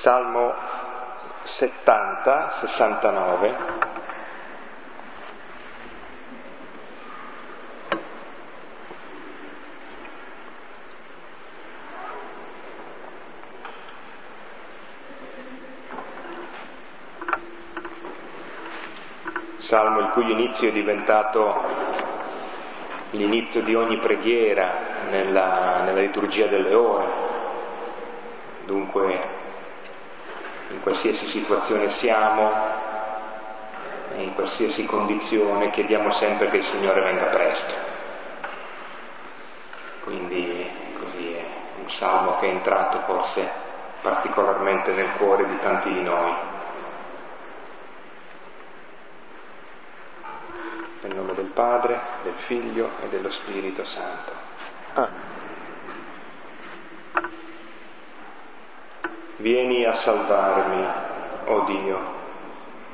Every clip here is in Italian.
Salmo 70, 69. Salmo il cui inizio è diventato l'inizio di ogni preghiera nella, nella liturgia delle ore. Dunque in qualsiasi situazione siamo, in qualsiasi condizione, chiediamo sempre che il Signore venga presto. Quindi così è un salmo che è entrato forse particolarmente nel cuore di tanti di noi. Nel nome del Padre, del Figlio e dello Spirito Santo. Vieni a salvarmi, o oh Dio,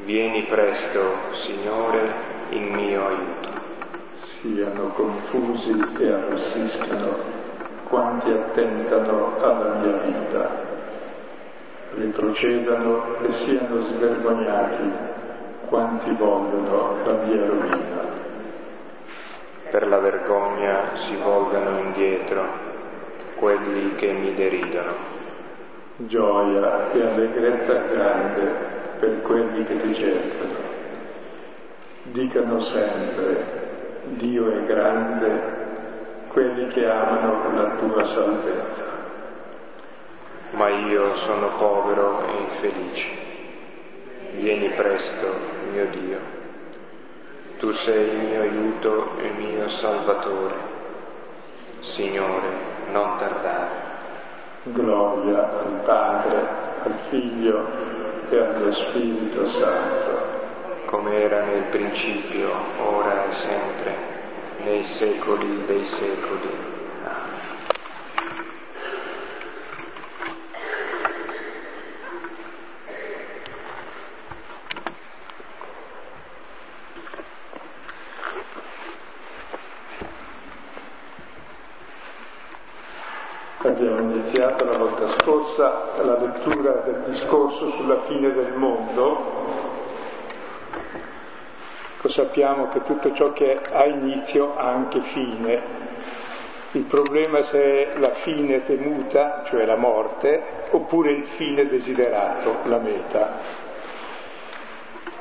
vieni presto, Signore, in mio aiuto. Siano confusi e arrossiscano quanti attentano alla mia vita. Retrocedano e siano svergognati quanti vogliono la mia rovina. Per la vergogna si volgano indietro quelli che mi deridono gioia e allegrezza grande per quelli che ti cercano. Dicano sempre, Dio è grande, quelli che amano la tua salvezza. Ma io sono povero e infelice. Vieni presto, mio Dio. Tu sei il mio aiuto e il mio salvatore. Signore, non tardare. Gloria al Padre, al Figlio e allo Spirito Santo. Come era nel principio, ora e sempre, nei secoli dei secoli. Iniziato la volta scorsa la lettura del discorso sulla fine del mondo. Lo sappiamo che tutto ciò che ha inizio ha anche fine. Il problema è se è la fine temuta, cioè la morte, oppure il fine desiderato, la meta.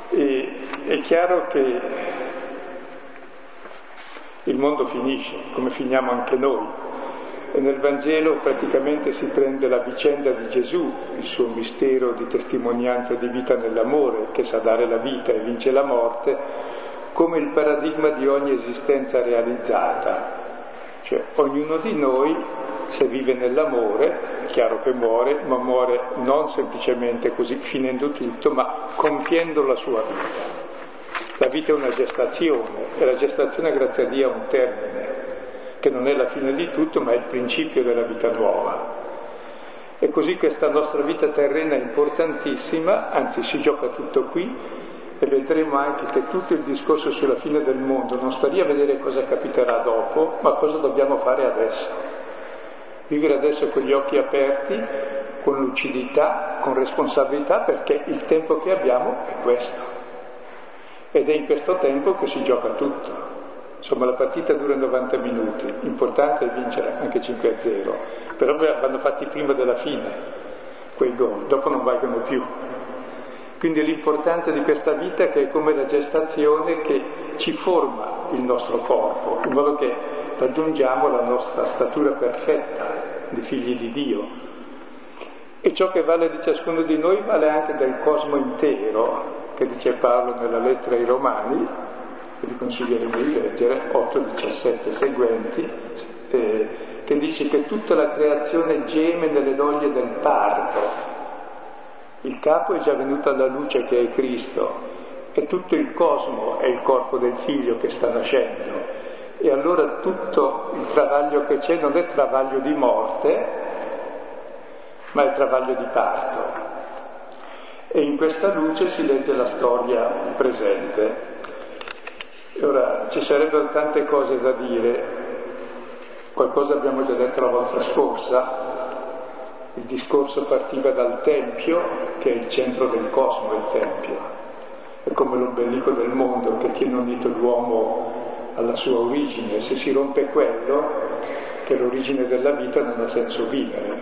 E è chiaro che il mondo finisce, come finiamo anche noi, e nel Vangelo praticamente si prende la vicenda di Gesù, il suo mistero di testimonianza di vita nell'amore, che sa dare la vita e vince la morte, come il paradigma di ogni esistenza realizzata. Cioè ognuno di noi, se vive nell'amore, è chiaro che muore, ma muore non semplicemente così finendo tutto, ma compiendo la sua vita. La vita è una gestazione e la gestazione, grazie a Dio, ha un termine che non è la fine di tutto, ma è il principio della vita nuova. E così questa nostra vita terrena è importantissima, anzi si gioca tutto qui e vedremo anche che tutto il discorso sulla fine del mondo non sta lì a vedere cosa capiterà dopo, ma cosa dobbiamo fare adesso. Vivere adesso con gli occhi aperti, con lucidità, con responsabilità, perché il tempo che abbiamo è questo. Ed è in questo tempo che si gioca tutto. Insomma, la partita dura 90 minuti, l'importante è vincere anche 5 a 0, però vanno fatti prima della fine quei gol, dopo non valgono più. Quindi l'importanza di questa vita che è come la gestazione che ci forma il nostro corpo, in modo che raggiungiamo la nostra statura perfetta di figli di Dio. E ciò che vale di ciascuno di noi vale anche del cosmo intero, che dice Paolo nella lettera ai Romani, vi consiglieremo di leggere, 8, 17 seguenti, eh, che dice che tutta la creazione geme nelle doglie del parto. Il capo è già venuto alla luce che è Cristo e tutto il cosmo è il corpo del figlio che sta nascendo. E allora tutto il travaglio che c'è non è travaglio di morte, ma è travaglio di parto. E in questa luce si legge la storia presente. Ora ci sarebbero tante cose da dire, qualcosa abbiamo già detto la volta scorsa, Il discorso partiva dal Tempio, che è il centro del cosmo, il Tempio. È come l'ombelico del mondo che tiene unito l'uomo alla sua origine. Se si rompe quello, che è l'origine della vita, non ha senso vivere.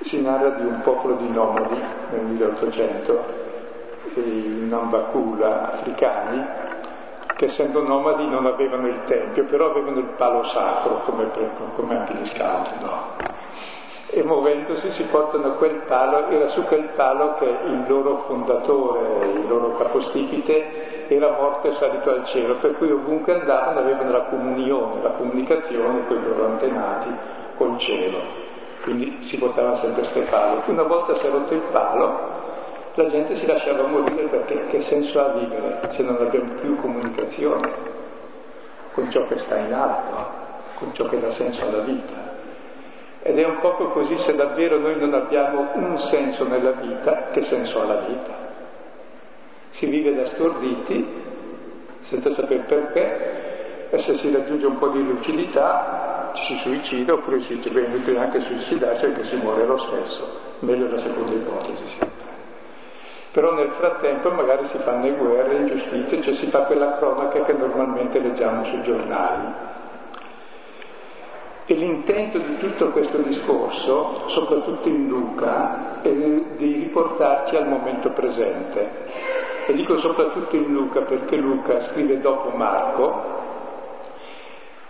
Si narra di un popolo di nomadi nel 1800, i Nambakula africani, che essendo nomadi non avevano il tempio, però avevano il palo sacro, come, come anche gli scout, no? e muovendosi si portano quel palo, era su quel palo che il loro fondatore, il loro capostipite, era morto e salito al cielo, per cui ovunque andavano avevano la comunione, la comunicazione con i loro antenati, col cielo. Quindi si portava sempre questo palo. Una volta si è rotto il palo, la gente si lasciava morire perché che senso ha vivere se non abbiamo più comunicazione con ciò che sta in alto, con ciò che dà senso alla vita. Ed è un poco così se davvero noi non abbiamo un senso nella vita, che senso ha la vita? Si vive da storditi, senza sapere perché, e se si raggiunge un po' di lucidità ci si suicida oppure si dice anche suicidarsi perché si muore lo stesso, meglio la seconda ipotesi sempre. Però nel frattempo magari si fanno le guerre, ingiustizie, cioè si fa quella cronaca che normalmente leggiamo sui giornali e l'intento di tutto questo discorso, soprattutto in Luca, è di riportarci al momento presente. E dico soprattutto in Luca perché Luca scrive dopo Marco.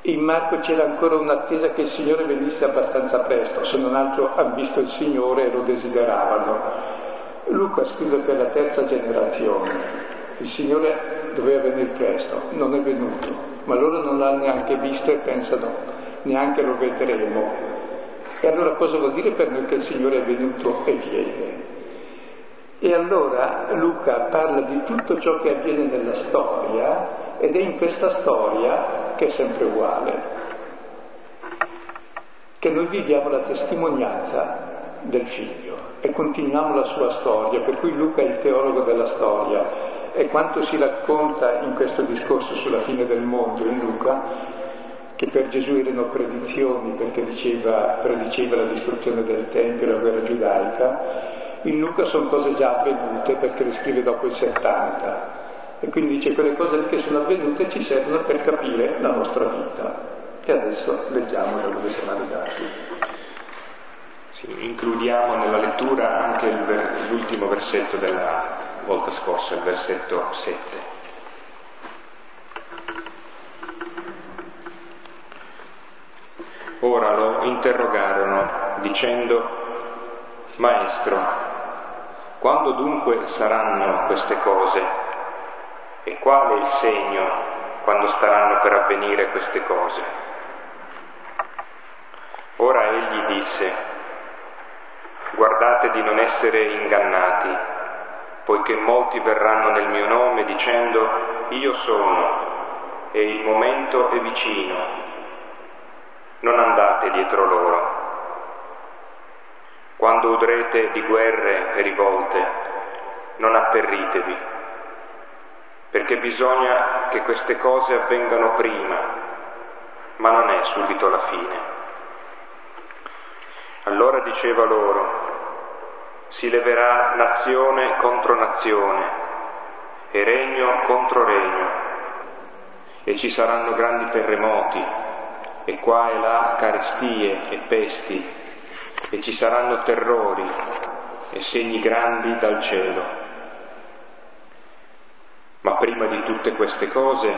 In Marco c'era ancora un'attesa che il Signore venisse abbastanza presto, se non altro hanno visto il Signore e lo desideravano. Luca scrive per la terza generazione. Il Signore doveva venire presto, non è venuto, ma loro non l'hanno neanche visto e pensano neanche lo vedremo. E allora cosa vuol dire per noi che il Signore è venuto e viene? E allora Luca parla di tutto ciò che avviene nella storia ed è in questa storia che è sempre uguale, che noi viviamo la testimonianza del figlio e continuiamo la sua storia, per cui Luca è il teologo della storia. E quanto si racconta in questo discorso sulla fine del mondo in Luca che per Gesù erano predizioni perché diceva, prediceva la distruzione del Tempio e la guerra giudaica, in Luca sono cose già avvenute perché le scrive dopo il 70 e quindi dice quelle cose che sono avvenute ci servono per capire la nostra vita. E adesso leggiamo da dove siamo arrivati. Includiamo nella lettura anche ver- l'ultimo versetto della volta scorsa, il versetto 7. Ora lo interrogarono dicendo, Maestro, quando dunque saranno queste cose? E quale il segno quando staranno per avvenire queste cose? Ora egli disse, guardate di non essere ingannati, poiché molti verranno nel mio nome dicendo, io sono, e il momento è vicino non andate dietro loro. Quando udrete di guerre e rivolte, non atterritevi, perché bisogna che queste cose avvengano prima, ma non è subito la fine. Allora diceva loro, si leverà nazione contro nazione e regno contro regno, e ci saranno grandi terremoti e qua e là carestie e pesti, e ci saranno terrori e segni grandi dal cielo. Ma prima di tutte queste cose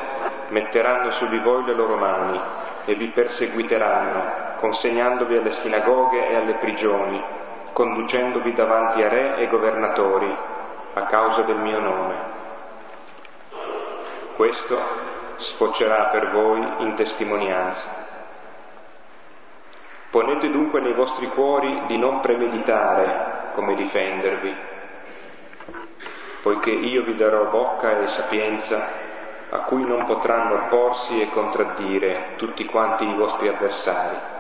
metteranno su di voi le loro mani e vi perseguiteranno, consegnandovi alle sinagoghe e alle prigioni, conducendovi davanti a re e governatori a causa del mio nome. Questo sfocerà per voi in testimonianza. Ponete dunque nei vostri cuori di non premeditare come difendervi, poiché io vi darò bocca e sapienza a cui non potranno opporsi e contraddire tutti quanti i vostri avversari.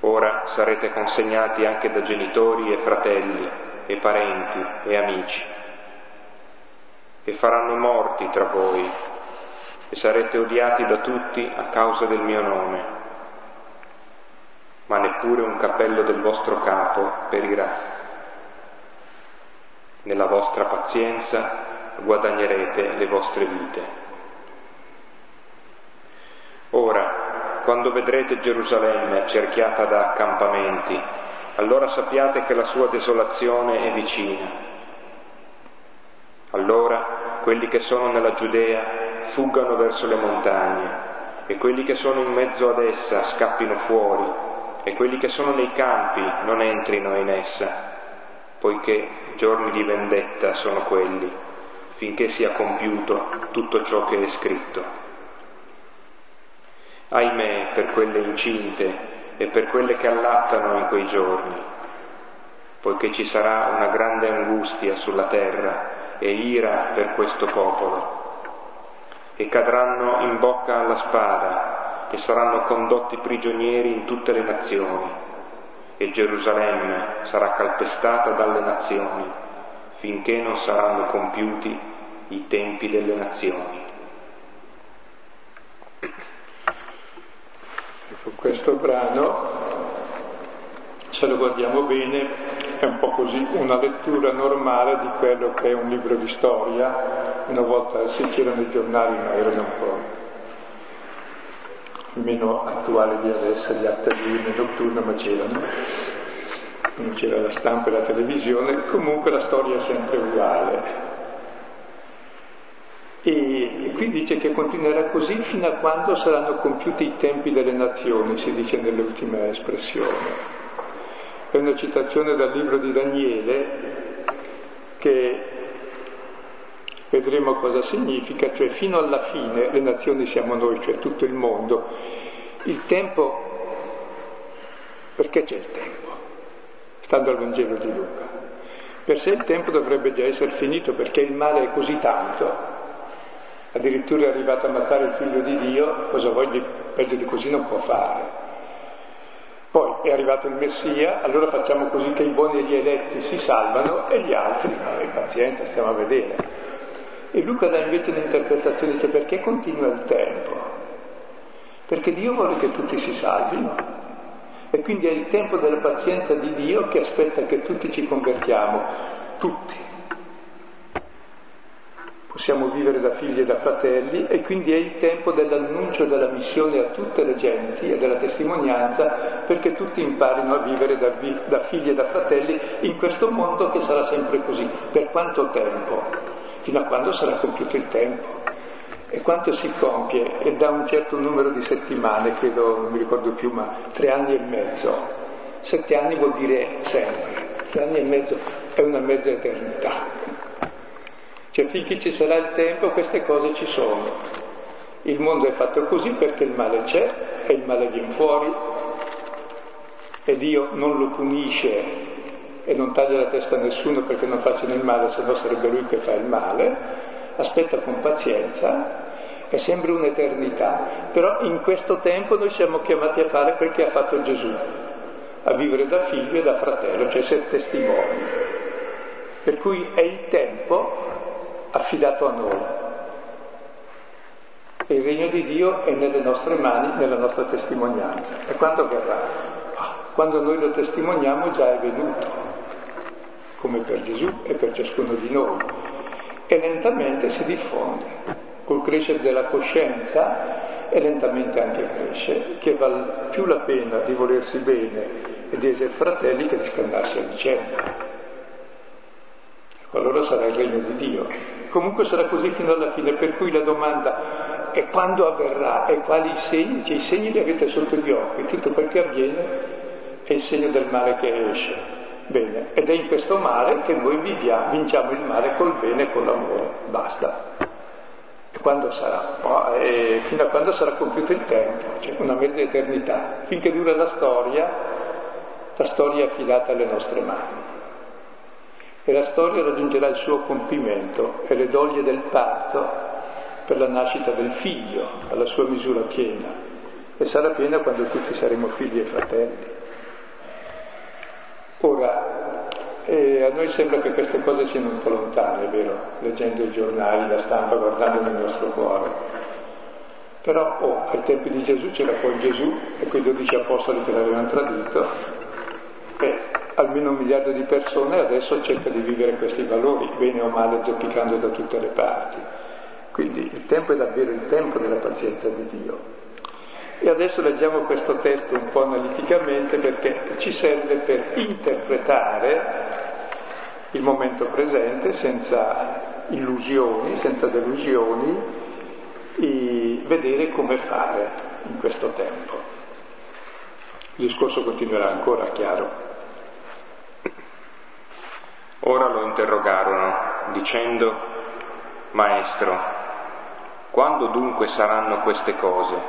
Ora sarete consegnati anche da genitori e fratelli e parenti e amici e faranno morti tra voi e sarete odiati da tutti a causa del mio nome ma neppure un cappello del vostro capo perirà. Nella vostra pazienza guadagnerete le vostre vite. Ora, quando vedrete Gerusalemme cerchiata da accampamenti, allora sappiate che la sua desolazione è vicina. Allora quelli che sono nella Giudea fuggano verso le montagne e quelli che sono in mezzo ad essa scappino fuori e quelli che sono nei campi non entrino in essa, poiché giorni di vendetta sono quelli, finché sia compiuto tutto ciò che è scritto. Ahimè per quelle incinte e per quelle che allattano in quei giorni, poiché ci sarà una grande angustia sulla terra e ira per questo popolo, e cadranno in bocca alla spada e saranno condotti prigionieri in tutte le nazioni, e Gerusalemme sarà calpestata dalle nazioni, finché non saranno compiuti i tempi delle nazioni. Ecco, questo brano, se lo guardiamo bene, è un po' così una lettura normale di quello che è un libro di storia. Una volta si c'erano i giornali, ma erano un po' meno attuali di adesso, gli attelini notturni, ma c'erano. Non c'era la stampa e la televisione, comunque la storia è sempre uguale. E qui dice che continuerà così fino a quando saranno compiuti i tempi delle nazioni, si dice nell'ultima espressione. È una citazione dal libro di Daniele che vedremo cosa significa, cioè fino alla fine le nazioni siamo noi, cioè tutto il mondo. Il tempo, perché c'è il tempo? Stando al Vangelo di Luca. Per sé il tempo dovrebbe già essere finito perché il male è così tanto addirittura è arrivato a ammazzare il figlio di Dio, cosa vuoi di peggio di così non può fare. Poi è arrivato il Messia, allora facciamo così che i buoni e gli eletti si salvano e gli altri, no, pazienza, stiamo a vedere. E Luca dà invece un'interpretazione, dice perché continua il tempo? Perché Dio vuole che tutti si salvino. E quindi è il tempo della pazienza di Dio che aspetta che tutti ci convertiamo, tutti possiamo vivere da figli e da fratelli e quindi è il tempo dell'annuncio della missione a tutte le genti e della testimonianza perché tutti imparino a vivere da, da figli e da fratelli in questo mondo che sarà sempre così. Per quanto tempo? Fino a quando sarà compiuto il tempo. E quanto si compie? E da un certo numero di settimane, credo, non mi ricordo più, ma tre anni e mezzo. Sette anni vuol dire sempre, tre anni e mezzo è una mezza eternità. Cioè finché ci sarà il tempo queste cose ci sono. Il mondo è fatto così perché il male c'è e il male viene fuori e Dio non lo punisce e non taglia la testa a nessuno perché non facciano il male, se no sarebbe lui che fa il male, aspetta con pazienza, è sempre un'eternità, però in questo tempo noi siamo chiamati a fare quel che ha fatto Gesù, a vivere da figlio e da fratello, cioè essere testimoni. Per cui è il tempo affidato a noi. E il regno di Dio è nelle nostre mani, nella nostra testimonianza. E quando verrà? Ah, quando noi lo testimoniamo già è venuto, come per Gesù e per ciascuno di noi. E lentamente si diffonde. Col crescere della coscienza e lentamente anche cresce, che val più la pena di volersi bene e di essere fratelli che di scambiarsi a vicenda allora sarà il regno di Dio. Comunque sarà così fino alla fine, per cui la domanda è quando avverrà e quali segni, cioè i segni li avete sotto gli occhi, tutto quel che avviene è il segno del male che esce. Bene, ed è in questo male che noi viviamo, vinciamo il male col bene e con l'amore, basta. E quando sarà? Oh, e fino a quando sarà compiuto il tempo, cioè una mezza eternità. Finché dura la storia, la storia è affidata alle nostre mani e la storia raggiungerà il suo compimento e le doglie del parto per la nascita del figlio alla sua misura piena e sarà piena quando tutti saremo figli e fratelli. Ora, eh, a noi sembra che queste cose siano un po' lontane, è vero? Leggendo i giornali, la stampa, guardando nel nostro cuore. Però oh, ai tempi di Gesù c'era poi Gesù e quei dodici apostoli che l'avevano tradito, e almeno un miliardo di persone adesso cerca di vivere questi valori, bene o male zoppicando da tutte le parti. Quindi il tempo è davvero il tempo della pazienza di Dio. E adesso leggiamo questo testo un po' analiticamente perché ci serve per interpretare il momento presente senza illusioni, senza delusioni, e vedere come fare in questo tempo. Il discorso continuerà ancora, chiaro. Ora lo interrogarono, dicendo, Maestro, quando dunque saranno queste cose?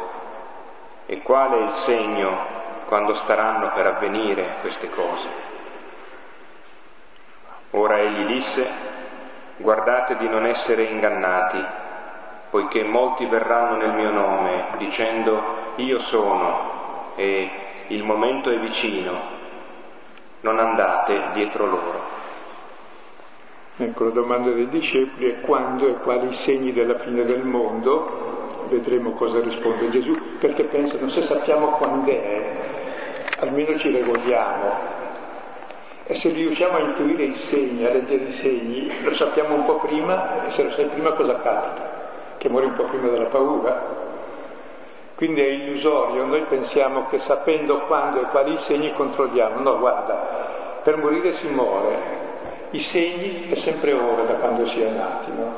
E quale è il segno quando staranno per avvenire queste cose? Ora egli disse, guardate di non essere ingannati, poiché molti verranno nel mio nome dicendo io sono e il momento è vicino, non andate dietro loro. Ecco, la domanda dei discepoli è quando e quali segni della fine del mondo vedremo cosa risponde Gesù, perché pensano se sappiamo quando è, almeno ci regoliamo. E se riusciamo a intuire i segni, a leggere i segni, lo sappiamo un po' prima, e se lo sai prima cosa capita? Che muore un po' prima della paura. Quindi è illusorio, noi pensiamo che sapendo quando e quali segni controlliamo. No, guarda, per morire si muore. I segni è sempre ora da quando si è nati, no?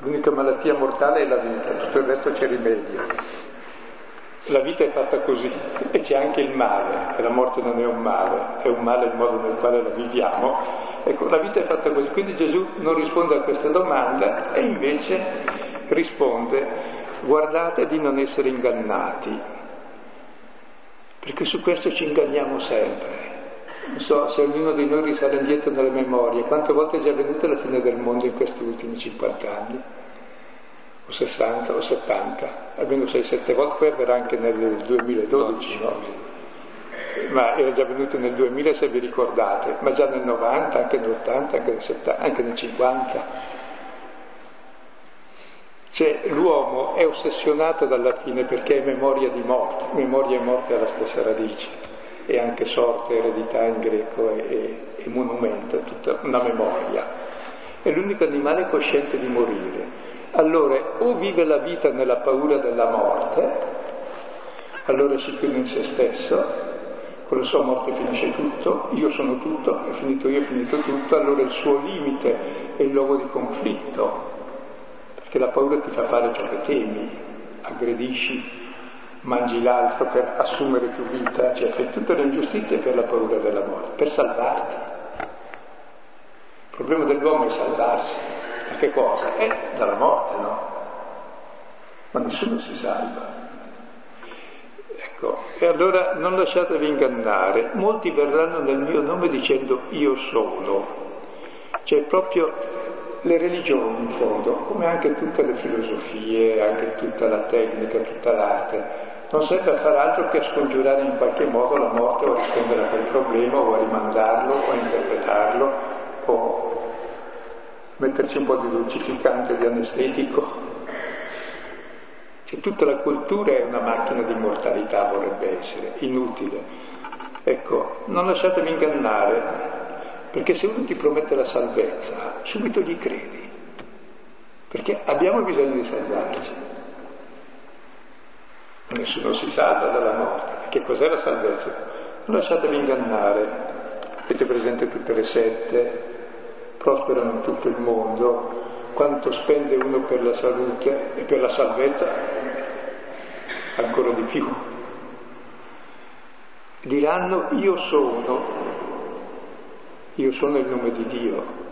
L'unica malattia mortale è la vita, tutto il resto c'è rimedio. La vita è fatta così e c'è anche il male, e la morte non è un male, è un male il modo nel quale la viviamo. Ecco, la vita è fatta così, quindi Gesù non risponde a questa domanda e invece risponde guardate di non essere ingannati, perché su questo ci inganniamo sempre. Non so se ognuno di noi risale indietro nelle memorie, quante volte è già avvenuta la fine del mondo in questi ultimi 50 anni, o 60 o 70, almeno 6-7 volte, poi avverrà anche nel 2012, no? Ma era già avvenuto nel 2000 se vi ricordate, ma già nel 90, anche nell'80, anche nel 70, anche nel 50. Cioè l'uomo è ossessionato dalla fine perché è memoria di morte, memoria e morte alla stessa radice e anche sorte, eredità in greco e, e, monumento, tutta una memoria. È l'unico animale cosciente di morire. Allora o vive la vita nella paura della morte, allora si chiude in se stesso, con la sua morte finisce tutto, io sono tutto, è finito io, è finito tutto, allora il suo limite è il luogo di conflitto, perché la paura ti fa fare ciò che temi, aggredisci, mangi l'altro per assumere più vita, cioè fai tutte le ingiustizie per la paura della morte, per salvarti. Il problema dell'uomo è salvarsi. Da che cosa? Eh, dalla morte, no? Ma nessuno si salva. Ecco, e allora non lasciatevi ingannare, molti verranno nel mio nome dicendo io sono. Cioè proprio le religioni in fondo, come anche tutte le filosofie, anche tutta la tecnica, tutta l'arte, non serve a far altro che a scongiurare in qualche modo la morte o a rispondere a quel problema o a rimandarlo o a interpretarlo o metterci un po' di dolcificante, di anestetico. Cioè, tutta la cultura è una macchina di mortalità, vorrebbe essere, inutile. Ecco, non lasciatevi ingannare, perché se uno ti promette la salvezza, subito gli credi, perché abbiamo bisogno di salvarci nessuno si salva dalla morte. Che cos'è la salvezza? Non lasciatevi ingannare. Avete presente tutte le sette, prosperano in tutto il mondo, quanto spende uno per la salute e per la salvezza? Ancora di più. Diranno io sono, io sono il nome di Dio.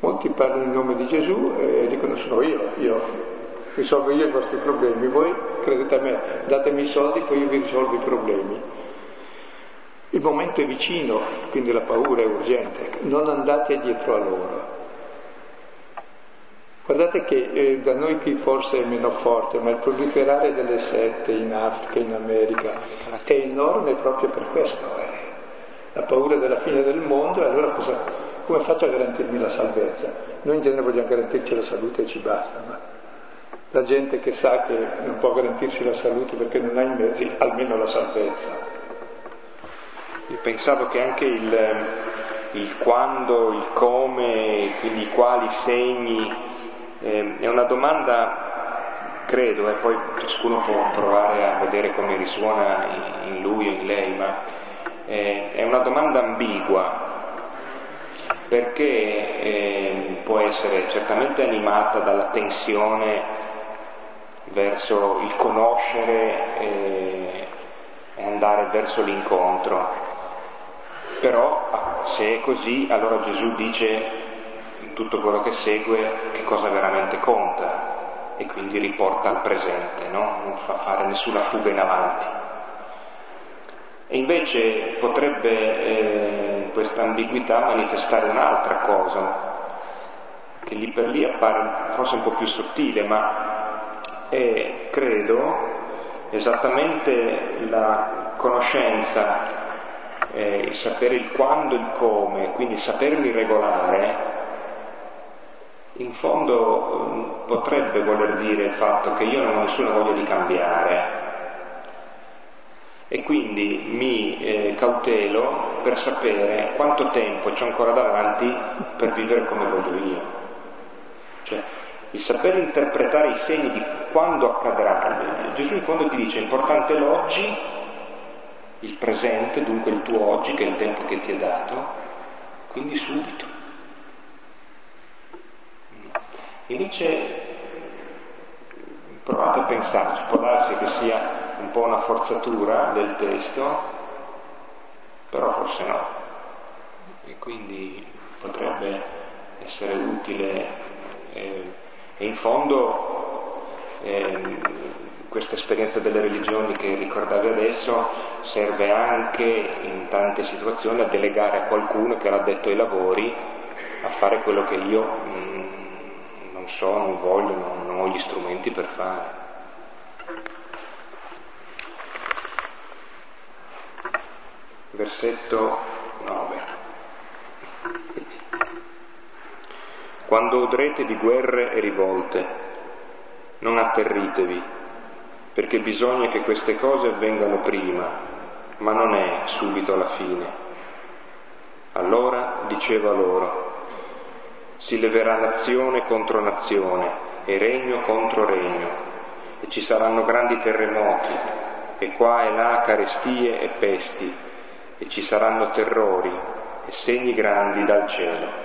Molti parlano in nome di Gesù e dicono sono io, io risolvo io i vostri problemi, voi credete a me, datemi i soldi, poi io vi risolvo i problemi. Il momento è vicino, quindi la paura è urgente, non andate dietro a loro. Guardate che eh, da noi qui forse è meno forte, ma il proliferare delle sette in Africa, in America, è enorme proprio per questo. Eh. La paura della fine del mondo, e allora cosa, come faccio a garantirmi la salvezza? Noi in genere vogliamo garantirci la salute e ci basta, ma La gente che sa che non può garantirsi la salute perché non ha i mezzi, almeno la salvezza. Io pensavo che anche il, il quando, il come, quindi i quali segni, eh, è una domanda, credo, e poi ciascuno può provare a vedere come risuona in, lui o in lei, ma eh, è una domanda ambigua, perché eh, può essere certamente animata dalla tensione verso il conoscere e, andare verso l'incontro. Però ah, se è così, allora Gesù dice in tutto quello che segue che cosa veramente conta e quindi riporta al presente, no? non fa fare nessuna fuga in avanti. E invece potrebbe eh, questa ambiguità manifestare un'altra cosa, che lì per lì appare forse un po' più sottile, ma è, credo, esattamente la conoscenza, eh, il sapere il quando e il come, quindi sapermi regolare, in fondo mm, potrebbe voler dire il fatto che io non ho nessuna voglia di cambiare e quindi mi eh, cautelo per sapere quanto tempo c'è ancora davanti per vivere come voglio io. Cioè, il saper interpretare i segni di quando accadrà. Gesù in fondo ti dice è importante l'oggi, il presente, dunque il tuo oggi, che è il tempo che ti è dato, quindi subito. Invece provate a pensarci, può darsi che sia un po' una forzatura del testo, però forse no. E quindi potrebbe essere utile eh, e in fondo eh, questa esperienza delle religioni che ricordavi adesso serve anche in tante situazioni a delegare a qualcuno che l'ha detto ai lavori a fare quello che io mh, mm, non so, non voglio, non, non ho gli strumenti per fare. Versetto 9. Quando udrete di guerre e rivolte, non atterritevi, perché bisogna che queste cose avvengano prima, ma non è subito alla fine. Allora diceva loro, si leverà nazione contro nazione e regno contro regno, e ci saranno grandi terremoti, e qua e là carestie e pesti, e ci saranno terrori e segni grandi dal cielo.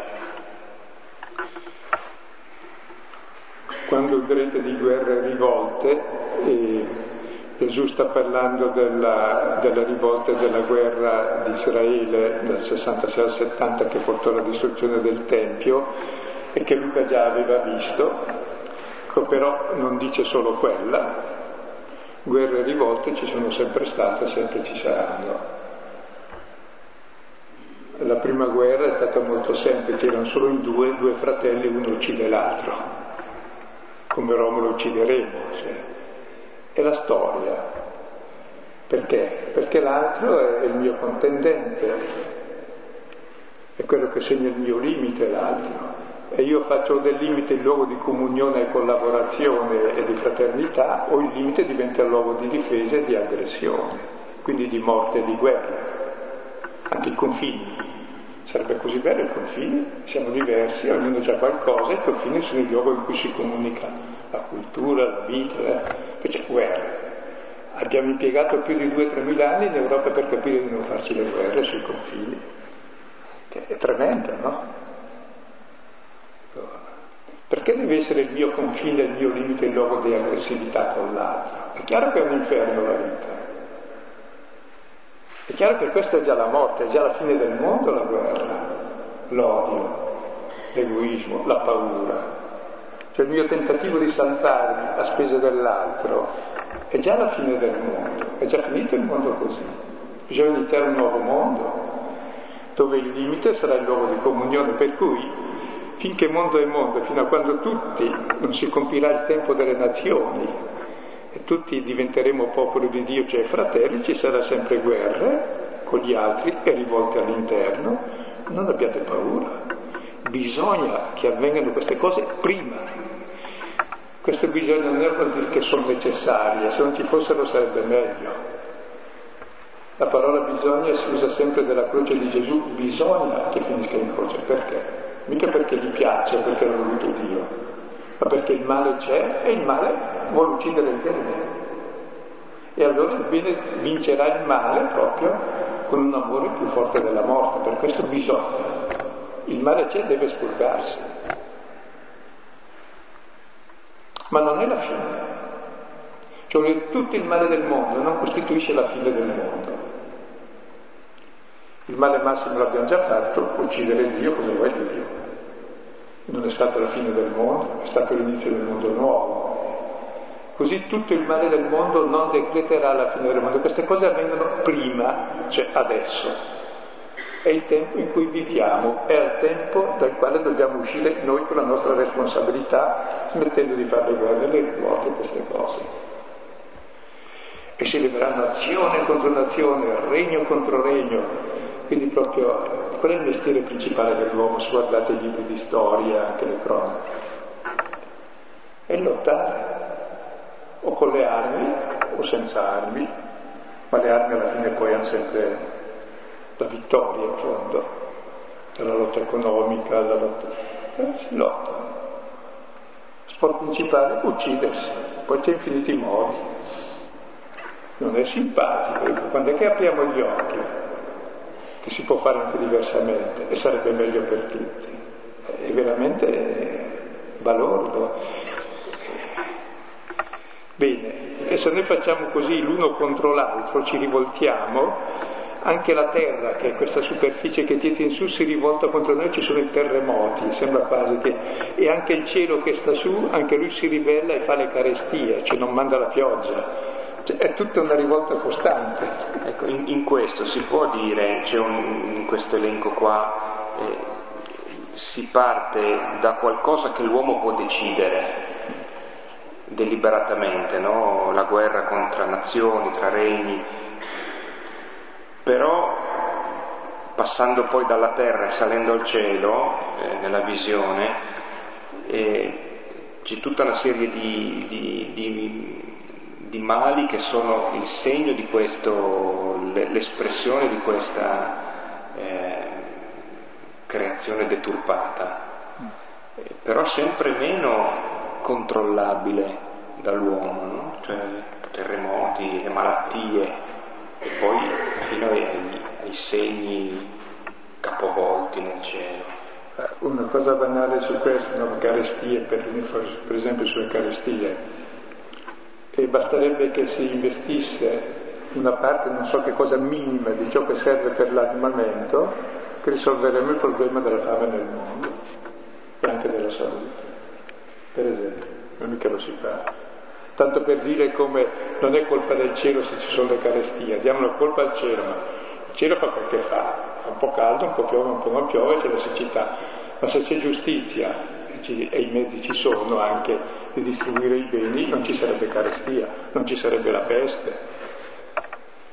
Quando udrete di guerre rivolte, e Gesù sta parlando della, della rivolta e della guerra di Israele dal 66 al 70 che portò alla distruzione del Tempio e che Luca già aveva visto, però non dice solo quella, guerre e rivolte ci sono sempre state e sempre ci saranno. La prima guerra è stata molto semplice, erano solo in due, due fratelli, uno uccide l'altro come Romolo uccideremo, cioè. è la storia. Perché? Perché l'altro è il mio contendente, è quello che segna il mio limite l'altro. E io faccio del limite il luogo di comunione e collaborazione e di fraternità, o il limite diventa il luogo di difesa e di aggressione, quindi di morte e di guerra. Anche i confini. Sarebbe così bello i confini, siamo diversi, ognuno ha qualcosa, i confini sono il luogo in cui si comunica la cultura, la vita, eh. c'è guerra. Abbiamo impiegato più di 2-3 mila anni in Europa per capire di non farci le guerre sui confini, è tremenda, no? Perché deve essere il mio confine, il mio limite, il luogo di aggressività con l'altro? È chiaro che è un inferno la vita. È chiaro che questa è già la morte, è già la fine del mondo la guerra, l'odio, l'egoismo, la paura. Cioè il mio tentativo di salvarmi a spese dell'altro è già la fine del mondo, è già finito il mondo così. Bisogna iniziare un nuovo mondo, dove il limite sarà il luogo di comunione, per cui finché mondo è mondo, fino a quando tutti non si compirà il tempo delle nazioni, tutti diventeremo popolo di Dio, cioè fratelli, ci sarà sempre guerra con gli altri e rivolte all'interno, non abbiate paura, bisogna che avvengano queste cose prima. Questo bisogno non vuol dire che sono necessarie, se non ci fossero sarebbe meglio. La parola bisogna si usa sempre della croce di Gesù, bisogna che finisca in croce, perché? Mica perché gli piace, perché l'ha voluto Dio, ma perché il male c'è e il male vuole uccidere il bene. E allora il bene vincerà il male proprio con un amore più forte della morte, per questo bisogna. Il male c'è, deve spurgarsi. Ma non è la fine. Cioè tutto il male del mondo non costituisce la fine del mondo. Il male massimo l'abbiamo già fatto, uccidere Dio, cosa vuoi Dio? Non è stata la fine del mondo, è stato l'inizio del mondo nuovo. Così tutto il male del mondo non decreterà la fine del mondo. Queste cose avvengono prima, cioè adesso. È il tempo in cui viviamo, è il tempo dal quale dobbiamo uscire noi con la nostra responsabilità, smettendo di fare le guerre, le ruote, queste cose. E si leverà nazione contro nazione, regno contro regno, quindi proprio qual è il mestiere principale dell'uomo, se guardate i libri di storia, anche le cronache? È lottare, o con le armi o senza armi, ma le armi alla fine poi hanno sempre la vittoria in fondo, dalla lotta economica, la lotta... Eh, si lotta. Sport principale, uccidersi, poi c'è infiniti modi. Non è simpatico, quando è che apriamo gli occhi? Che si può fare anche diversamente e sarebbe meglio per tutti. È veramente balordo. Bene, e se noi facciamo così l'uno contro l'altro, ci rivoltiamo, anche la terra, che è questa superficie che tiene in su, si rivolta contro noi, ci sono i terremoti, sembra quasi che... E anche il cielo che sta su, anche lui si ribella e fa le carestie, cioè non manda la pioggia. Cioè, è tutta una rivolta costante. Ecco, in, in questo si può dire, c'è un, in questo elenco qua, eh, si parte da qualcosa che l'uomo può decidere deliberatamente, no? la guerra contra nazioni, tra regni, però passando poi dalla terra e salendo al cielo, eh, nella visione, eh, c'è tutta una serie di, di, di di mali che sono il segno di questo, l'espressione di questa eh, creazione deturpata, eh, però sempre meno controllabile dall'uomo, no? cioè terremoti, le malattie e poi fino ai, ai segni capovolti nel cielo. Eh, una cosa banale su questo, no? carestie, per, per esempio sulle carestie, e basterebbe che si investisse una parte, non so che cosa minima di ciò che serve per l'armamento, che risolveremo il problema della fame nel mondo e anche della salute, per esempio, non mica lo si fa. Tanto per dire come non è colpa del cielo se ci sono le carestie, diamo la colpa al cielo, ma il cielo fa quel che fa, fa un po' caldo, un po' piove, un po' non piove, c'è la siccità, ma se c'è giustizia e i mezzi ci sono anche di distribuire i beni, non ci sarebbe carestia, non ci sarebbe la peste.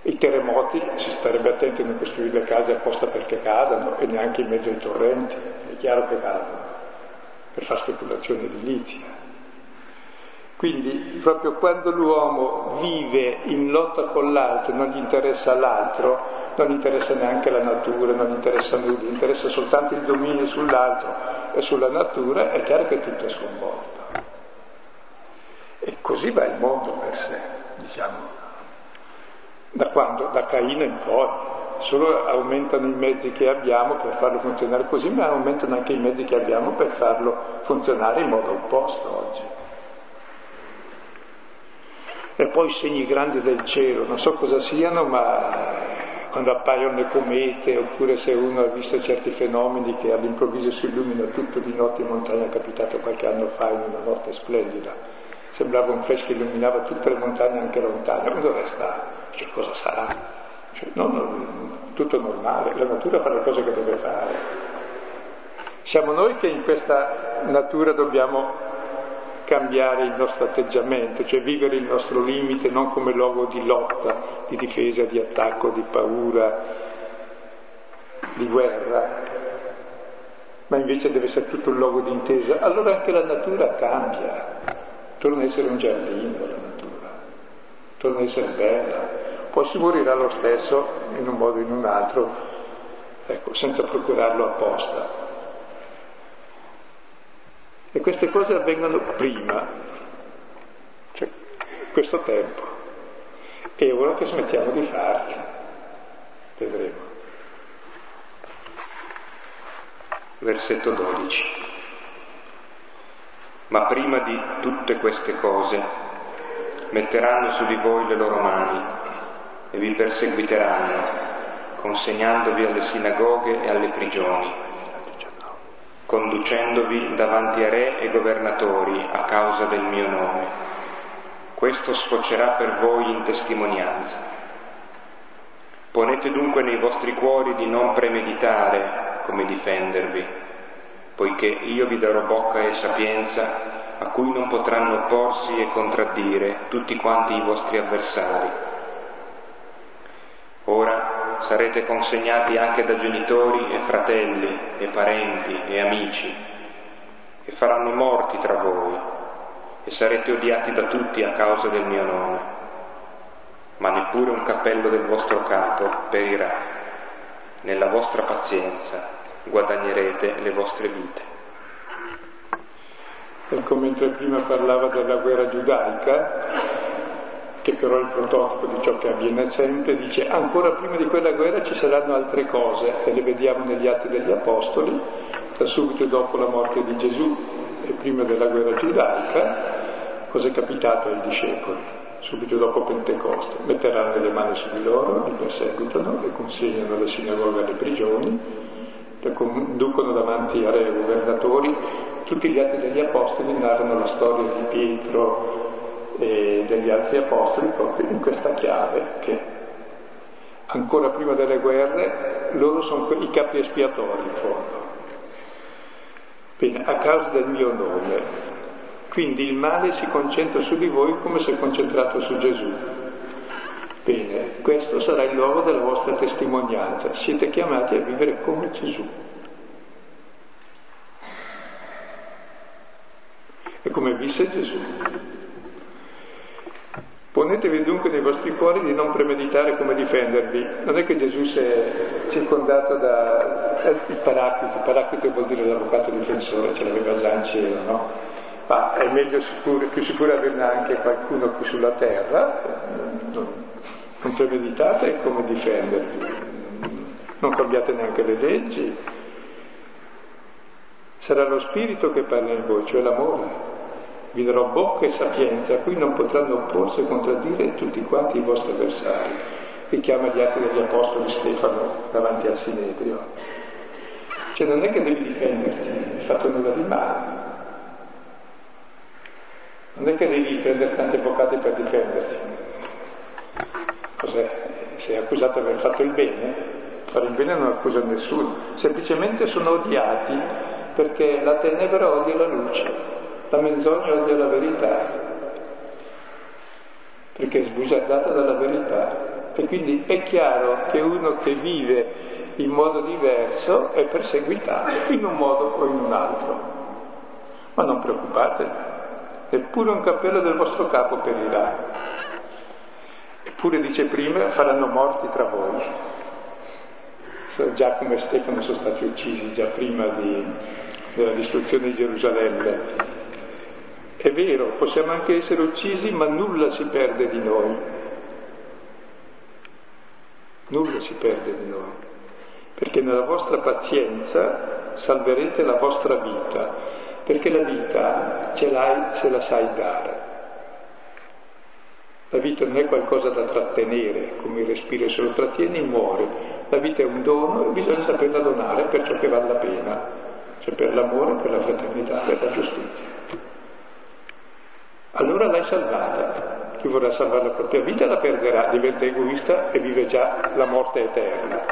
I terremoti si starebbe attenti a non costruire le case apposta perché cadano e neanche in mezzo ai torrenti, è chiaro che cadono, per fare speculazione edilizia. Quindi proprio quando l'uomo vive in lotta con l'altro, non gli interessa l'altro, non gli interessa neanche la natura, non gli interessa nulla, gli interessa soltanto il dominio sull'altro e sulla natura, è chiaro che tutto è sconvolto. Così va il mondo per sé, diciamo, da quando? Da Caino in poi. Solo aumentano i mezzi che abbiamo per farlo funzionare così, ma aumentano anche i mezzi che abbiamo per farlo funzionare in modo opposto oggi e poi segni grandi del cielo, non so cosa siano, ma quando appaiono le comete, oppure se uno ha visto certi fenomeni che all'improvviso si illumina tutto di notte in montagna, è capitato qualche anno fa in una notte splendida, sembrava un flash che illuminava tutte le montagne anche lontane, ma dove sta? Cioè, cosa sarà? Cioè, no, no, tutto normale, la natura fa le cose che deve fare. Siamo noi che in questa natura dobbiamo cambiare il nostro atteggiamento, cioè vivere il nostro limite non come luogo di lotta, di difesa, di attacco, di paura, di guerra, ma invece deve essere tutto un luogo di intesa. Allora anche la natura cambia, torna a essere un giardino la natura, torna a essere bella, poi si morirà lo stesso in un modo o in un altro, ecco, senza procurarlo apposta. E queste cose avvengono prima, cioè questo tempo. E ora che smettiamo di farle, vedremo. Versetto 12. Ma prima di tutte queste cose metteranno su di voi le loro mani e vi perseguiteranno, consegnandovi alle sinagoghe e alle prigioni conducendovi davanti a re e governatori a causa del mio nome. Questo sfocerà per voi in testimonianza. Ponete dunque nei vostri cuori di non premeditare come difendervi, poiché io vi darò bocca e sapienza a cui non potranno opporsi e contraddire tutti quanti i vostri avversari. Ora sarete consegnati anche da genitori e fratelli e parenti e amici, e faranno morti tra voi, e sarete odiati da tutti a causa del mio nome, ma neppure un cappello del vostro capo perirà. Nella vostra pazienza guadagnerete le vostre vite. Ecco, mentre prima parlava della guerra giudaica, che però è il prototipo di ciò che avviene sempre, dice ancora prima di quella guerra ci saranno altre cose e le vediamo negli atti degli Apostoli, da subito dopo la morte di Gesù e prima della guerra giudaica, cosa è capitato ai discepoli? Subito dopo Pentecoste, metteranno le mani su di loro, li perseguitano, le consegnano alle sinagoghe alle prigioni, le conducono davanti a re governatori. Tutti gli atti degli Apostoli narrano la storia di Pietro, e degli altri apostoli proprio in questa chiave che ancora prima delle guerre loro sono i capi espiatori in fondo. Bene, a causa del mio nome. Quindi il male si concentra su di voi come se concentrato su Gesù. Bene, questo sarà il luogo della vostra testimonianza. Siete chiamati a vivere come Gesù. E come visse Gesù. Ponetevi dunque nei vostri cuori di non premeditare come difendervi. Non è che Gesù si è circondato da eh, il paraclito, il paraclito vuol dire l'avvocato difensore, ce l'aveva già in cielo, no? Ma è meglio sicuro, più sicuro averne anche qualcuno qui sulla terra, non, non premeditate come difendervi, non cambiate neanche le leggi. Sarà lo spirito che parla in voi, cioè l'amore vi darò bocca e sapienza a cui non potranno opporsi e contraddire tutti quanti i vostri avversari. Richiama gli atti degli apostoli Stefano davanti al Sinedrio. Cioè non è che devi difenderti, hai fatto nulla di male. Non è che devi prendere tante boccate per difenderti. Cos'è? Sei accusato di aver fatto il bene? Fare il bene non accusa nessuno, semplicemente sono odiati perché la tenebra odia la luce. La menzogna odia la verità, perché è sbugiardata dalla verità. E quindi è chiaro che uno che vive in modo diverso è perseguitato in un modo o in un altro. Ma non preoccupatevi, neppure un cappello del vostro capo perirà. Eppure dice prima, faranno morti tra voi. Giacomo e Stefano sono stati uccisi già prima di, della distruzione di Gerusalemme è vero, possiamo anche essere uccisi, ma nulla si perde di noi. Nulla si perde di noi. Perché nella vostra pazienza salverete la vostra vita, perché la vita ce l'hai se la sai dare. La vita non è qualcosa da trattenere, come il respiro, se lo trattieni muore. La vita è un dono e bisogna saperla donare per ciò che vale la pena, cioè per l'amore, per la fraternità, per la giustizia allora l'hai salvata. Chi vorrà salvare la propria vita la perderà, diventa egoista e vive già la morte eterna.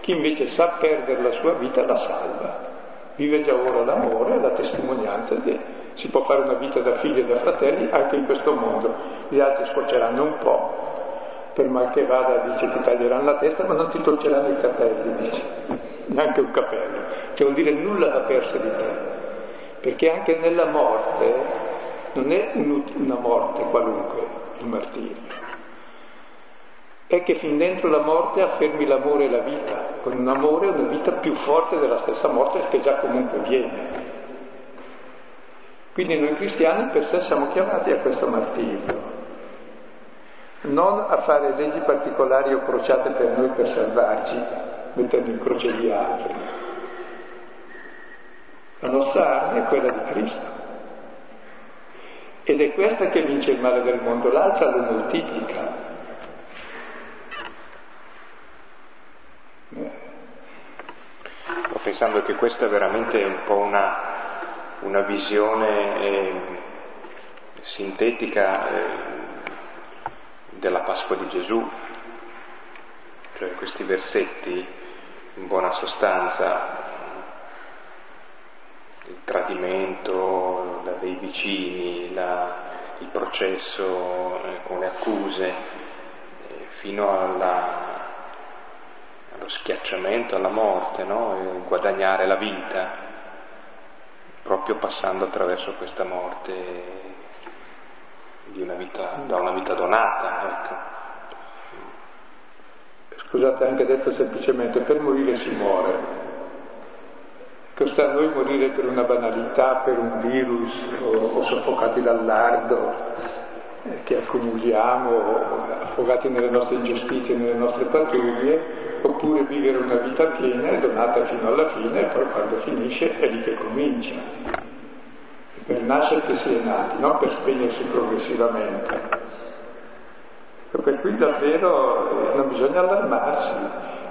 Chi invece sa perdere la sua vita la salva. Vive già ora l'amore e la testimonianza di si può fare una vita da figli e da fratelli anche in questo mondo. Gli altri scocceranno un po', per mal che vada dice ti taglieranno la testa ma non ti tolceranno i capelli, dice, neanche un capello. Cioè vuol dire nulla da persa di te, perché anche nella morte non è una morte qualunque il martirio, è che fin dentro la morte affermi l'amore e la vita, con un amore e una vita più forte della stessa morte che già comunque viene. Quindi noi cristiani per sé siamo chiamati a questo martirio, non a fare leggi particolari o crociate per noi per salvarci, mettendo in croce gli altri. La nostra arma è quella di Cristo. Ed è questa che vince il male del mondo, l'altra lo moltiplica. Sto pensando che questa è veramente un po' una, una visione eh, sintetica eh, della Pasqua di Gesù, cioè questi versetti in buona sostanza il tradimento dei vicini, la, il processo eh, con le accuse, eh, fino alla, allo schiacciamento, alla morte, no? guadagnare la vita, proprio passando attraverso questa morte una vita, da una vita donata. Ecco. Scusate, anche detto semplicemente, per morire si muore. Che sta a noi morire per una banalità, per un virus o, o soffocati dal lardo eh, che accumuliamo, affogati nelle nostre ingiustizie, nelle nostre pattuglie, oppure vivere una vita piena e donata fino alla fine e poi quando finisce è lì che comincia. Per nascere che si è nati, non per spegnersi progressivamente. Per cui davvero non bisogna allarmarsi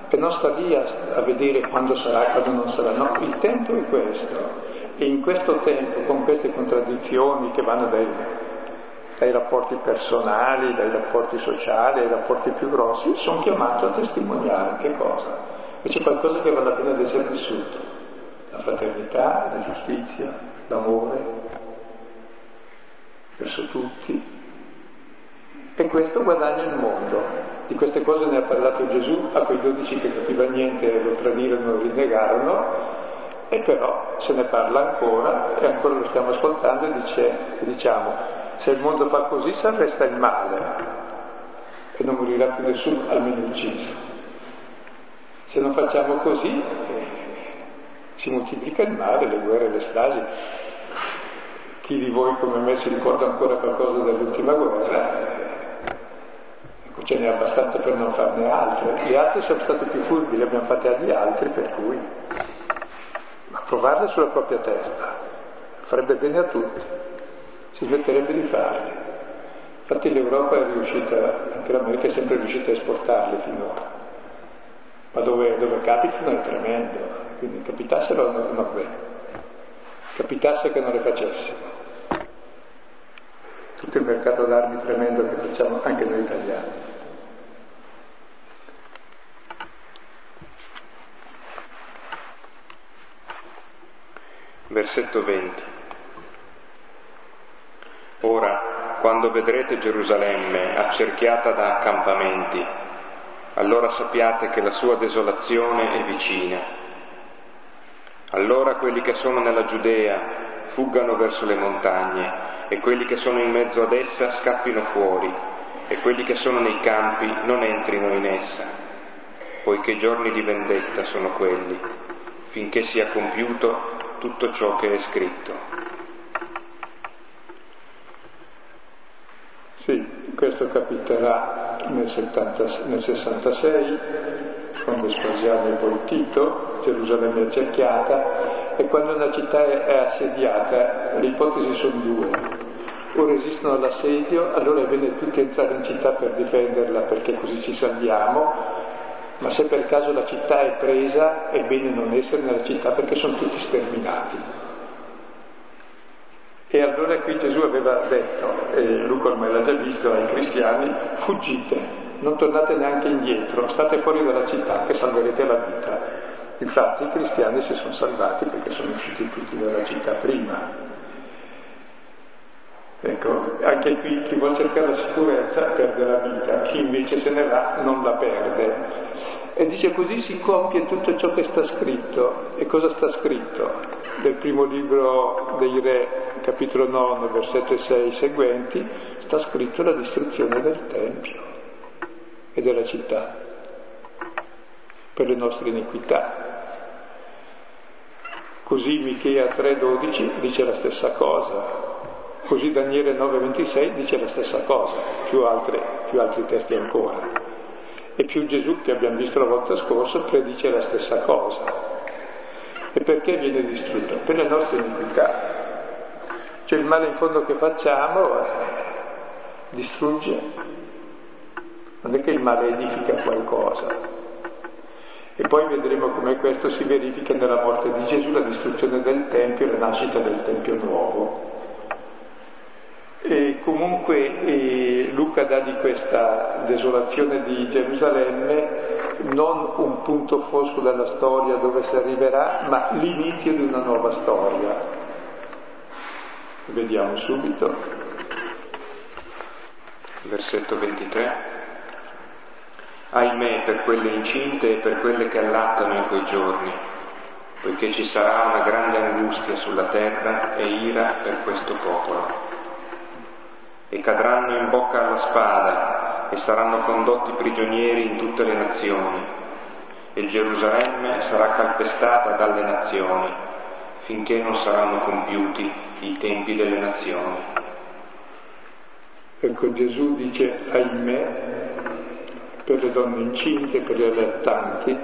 che non sta lì a, a vedere quando sarà, quando non sarà, no, il tempo è questo e in questo tempo, con queste contraddizioni che vanno dai, dai rapporti personali, dai rapporti sociali, ai rapporti più grossi, sono chiamato a testimoniare che cosa? Che c'è qualcosa che vale la pena di essere vissuto, la fraternità, la giustizia, l'amore verso tutti, e questo guadagna il mondo. Di queste cose ne ha parlato Gesù a quei dodici che capiva niente, lo tradirono, lo rinnegarono, e però se ne parla ancora e ancora lo stiamo ascoltando e dice, diciamo, se il mondo fa così si arresta il male e non morirà più nessuno, almeno ucciso. Se non facciamo così eh, si moltiplica il male, le guerre, le stragi. Chi di voi come me si ricorda ancora qualcosa dell'ultima guerra? ce n'è abbastanza per non farne altre. Gli altri sono stati più furbi, le abbiamo fatte agli altri, per cui... Ma provarle sulla propria testa farebbe bene a tutti, si smetterebbe di farle. Infatti l'Europa è riuscita, anche l'America è sempre riuscita a esportarle finora, ma dove, dove capitano è tremendo, quindi capitassero no, no, beh, capitasse che non le facessimo. Tutto il mercato d'armi tremendo che facciamo anche noi italiani. Versetto 20. Ora, quando vedrete Gerusalemme accerchiata da accampamenti, allora sappiate che la sua desolazione è vicina. Allora quelli che sono nella Giudea fuggano verso le montagne e quelli che sono in mezzo ad essa scappino fuori e quelli che sono nei campi non entrino in essa, poiché giorni di vendetta sono quelli, finché sia compiuto tutto ciò che è scritto. Sì, questo capiterà nel, 70, nel 66, quando Spasiano è poi Tito, Gerusalemme è accerchiata e quando una città è assediata le ipotesi sono due. O resistono all'assedio, allora è bene tutti entrare in città per difenderla perché così ci salviamo, ma se per caso la città è presa è bene non essere nella città perché sono tutti sterminati. E allora qui Gesù aveva detto, e Luca ormai l'ha già visto ai cristiani, fuggite, non tornate neanche indietro, state fuori dalla città che salverete la vita. Infatti i cristiani si sono salvati perché sono usciti tutti dalla città prima. Ecco, anche qui chi vuole cercare la sicurezza perde la vita, chi invece se ne va non la perde. E dice così si compie tutto ciò che sta scritto. E cosa sta scritto? Del primo libro dei Re, capitolo 9, versetto 6 seguenti, sta scritto la distruzione del Tempio e della città per le nostre iniquità. Così Michea 3,12 dice la stessa cosa, così Daniele 9,26 dice la stessa cosa, più, altre, più altri testi ancora. E più Gesù, che abbiamo visto la volta scorsa, predice la stessa cosa. E perché viene distrutto? Per le nostre iniquità. Cioè il male in fondo che facciamo eh, distrugge. Non è che il male edifica qualcosa. E poi vedremo come questo si verifica nella morte di Gesù, la distruzione del Tempio e la nascita del Tempio nuovo. E comunque eh, Luca dà di questa desolazione di Gerusalemme non un punto fosco della storia dove si arriverà, ma l'inizio di una nuova storia. Vediamo subito. Versetto 23. Ahimè per quelle incinte e per quelle che allattano in quei giorni, poiché ci sarà una grande angustia sulla terra e ira per questo popolo e cadranno in bocca alla spada e saranno condotti prigionieri in tutte le nazioni e Gerusalemme sarà calpestata dalle nazioni finché non saranno compiuti i tempi delle nazioni. Ecco Gesù dice ahimè per le donne incinte, per le allattanti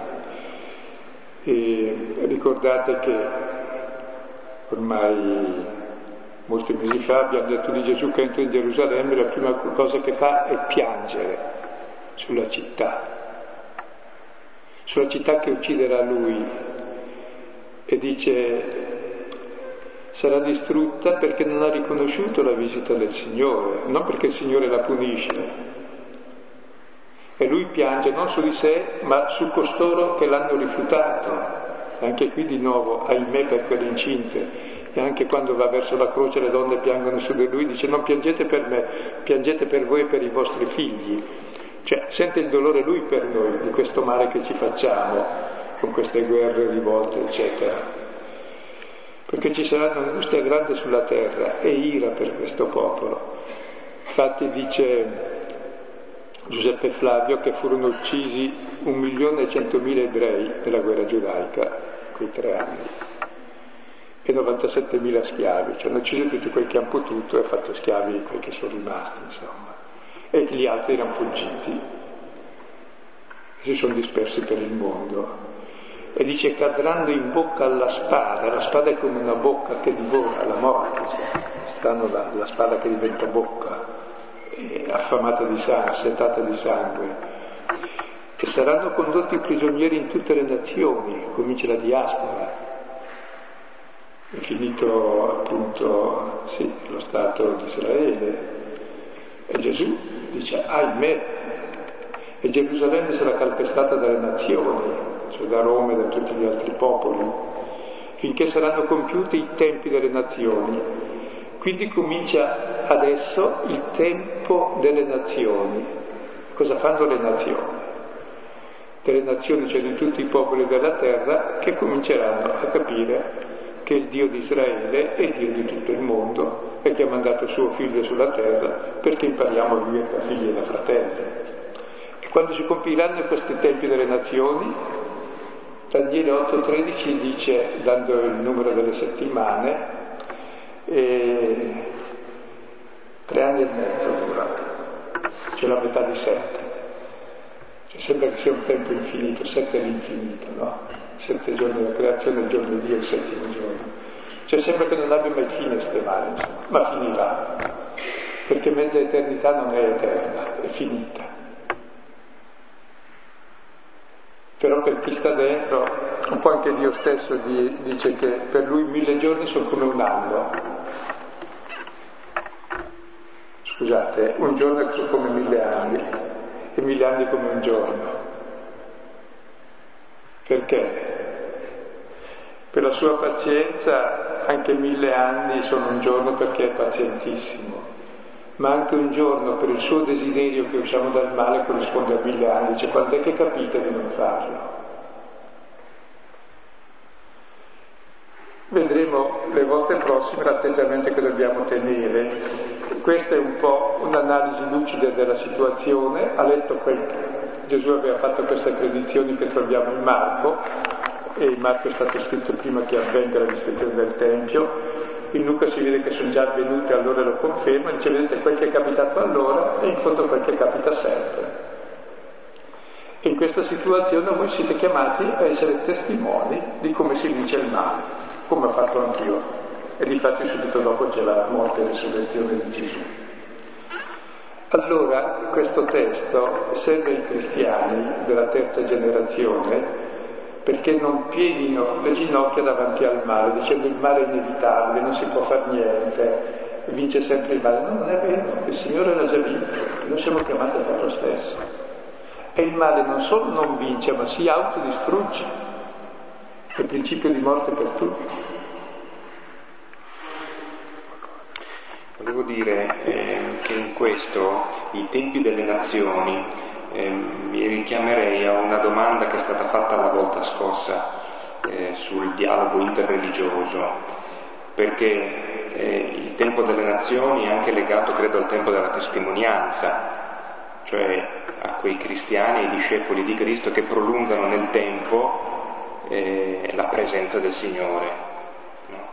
e ricordate che ormai molti mesi fa abbiamo detto di Gesù che entra in Gerusalemme, la prima cosa che fa è piangere sulla città, sulla città che ucciderà lui e dice sarà distrutta perché non ha riconosciuto la visita del Signore, non perché il Signore la punisce. E lui piange non su di sé, ma su costoro che l'hanno rifiutato. Anche qui di nuovo, ahimè per quelle incinte, e anche quando va verso la croce le donne piangono su di lui, dice non piangete per me, piangete per voi e per i vostri figli. Cioè sente il dolore lui per noi di questo male che ci facciamo con queste guerre, rivolte, eccetera. Perché ci sarà un'angustia grande sulla terra e ira per questo popolo. Infatti dice Giuseppe Flavio che furono uccisi un milione e centomila ebrei nella guerra giudaica, quei tre anni e 97.000 schiavi, cioè hanno ucciso tutti quelli che hanno potuto e fatto schiavi quelli che sono rimasti, insomma. E gli altri erano fuggiti, e si sono dispersi per il mondo. E dice cadranno in bocca alla spada, la spada è come una bocca che divora la morte, cioè, stanno la, la spada che diventa bocca, affamata di sangue, setata di sangue, e saranno condotti prigionieri in tutte le nazioni, comincia la diaspora, è finito appunto sì, lo Stato di Israele e Gesù dice ahimè e Gerusalemme sarà calpestata dalle nazioni, cioè da Roma e da tutti gli altri popoli, finché saranno compiuti i tempi delle nazioni. Quindi comincia adesso il tempo delle nazioni. Cosa fanno le nazioni? Delle nazioni, cioè di tutti i popoli della terra, che cominceranno a capire che il Dio di Israele è Dio di tutto il mondo e che ha mandato suo figlio sulla terra perché impariamo vivere da figli e da fratelli. E quando si compiranno questi tempi delle nazioni, Daniele 8:13 dice, dando il numero delle settimane, eh, tre anni e mezzo durato, cioè la metà di sette. Cioè sembra che sia un tempo infinito, sette è l'infinito, no? Sette giorni della creazione, il giorno di Dio, il settimo giorno. Cioè sembra che non abbia mai fine ste male, ma finirà, perché mezza eternità non è eterna, è finita. Però per chi sta dentro, un po' anche Dio stesso dice che per lui mille giorni sono come un anno. Scusate, un giorno è come mille anni e mille anni come un giorno. Perché? Per la sua pazienza anche mille anni sono un giorno perché è pazientissimo, ma anche un giorno per il suo desiderio che usciamo dal male corrisponde a mille anni, cioè quando è che capite di non farlo? vedremo le volte prossime l'atteggiamento che dobbiamo tenere. Questa è un po' un'analisi lucida della situazione, ha letto quel, Gesù aveva fatto queste predizioni che troviamo in Marco, e in Marco è stato scritto prima che avvenga la distruzione del Tempio, in Luca si vede che sono già avvenute, allora lo conferma, dice vedete quel che è capitato allora e in fondo quel che capita sempre. E in questa situazione voi siete chiamati a essere testimoni di come si vince il male, come ho fatto anch'io. E difatti subito dopo c'è la morte e resurrezione di Gesù. Allora questo testo serve ai cristiani della terza generazione perché non pieghino le ginocchia davanti al male, dicendo il male è inevitabile, non si può fare niente, vince sempre il male. No, non è vero, il Signore l'ha già vinto, noi siamo chiamati a fare lo stesso. E il male non solo non vince, ma si autodistrugge. È il principio di morte per tutti. Volevo dire eh, che in questo i tempi delle nazioni mi richiamerei a una domanda che è stata fatta la volta scorsa eh, sul dialogo interreligioso, perché eh, il tempo delle nazioni è anche legato, credo, al tempo della testimonianza, cioè a quei cristiani e discepoli di Cristo che prolungano nel tempo eh, la presenza del Signore. No?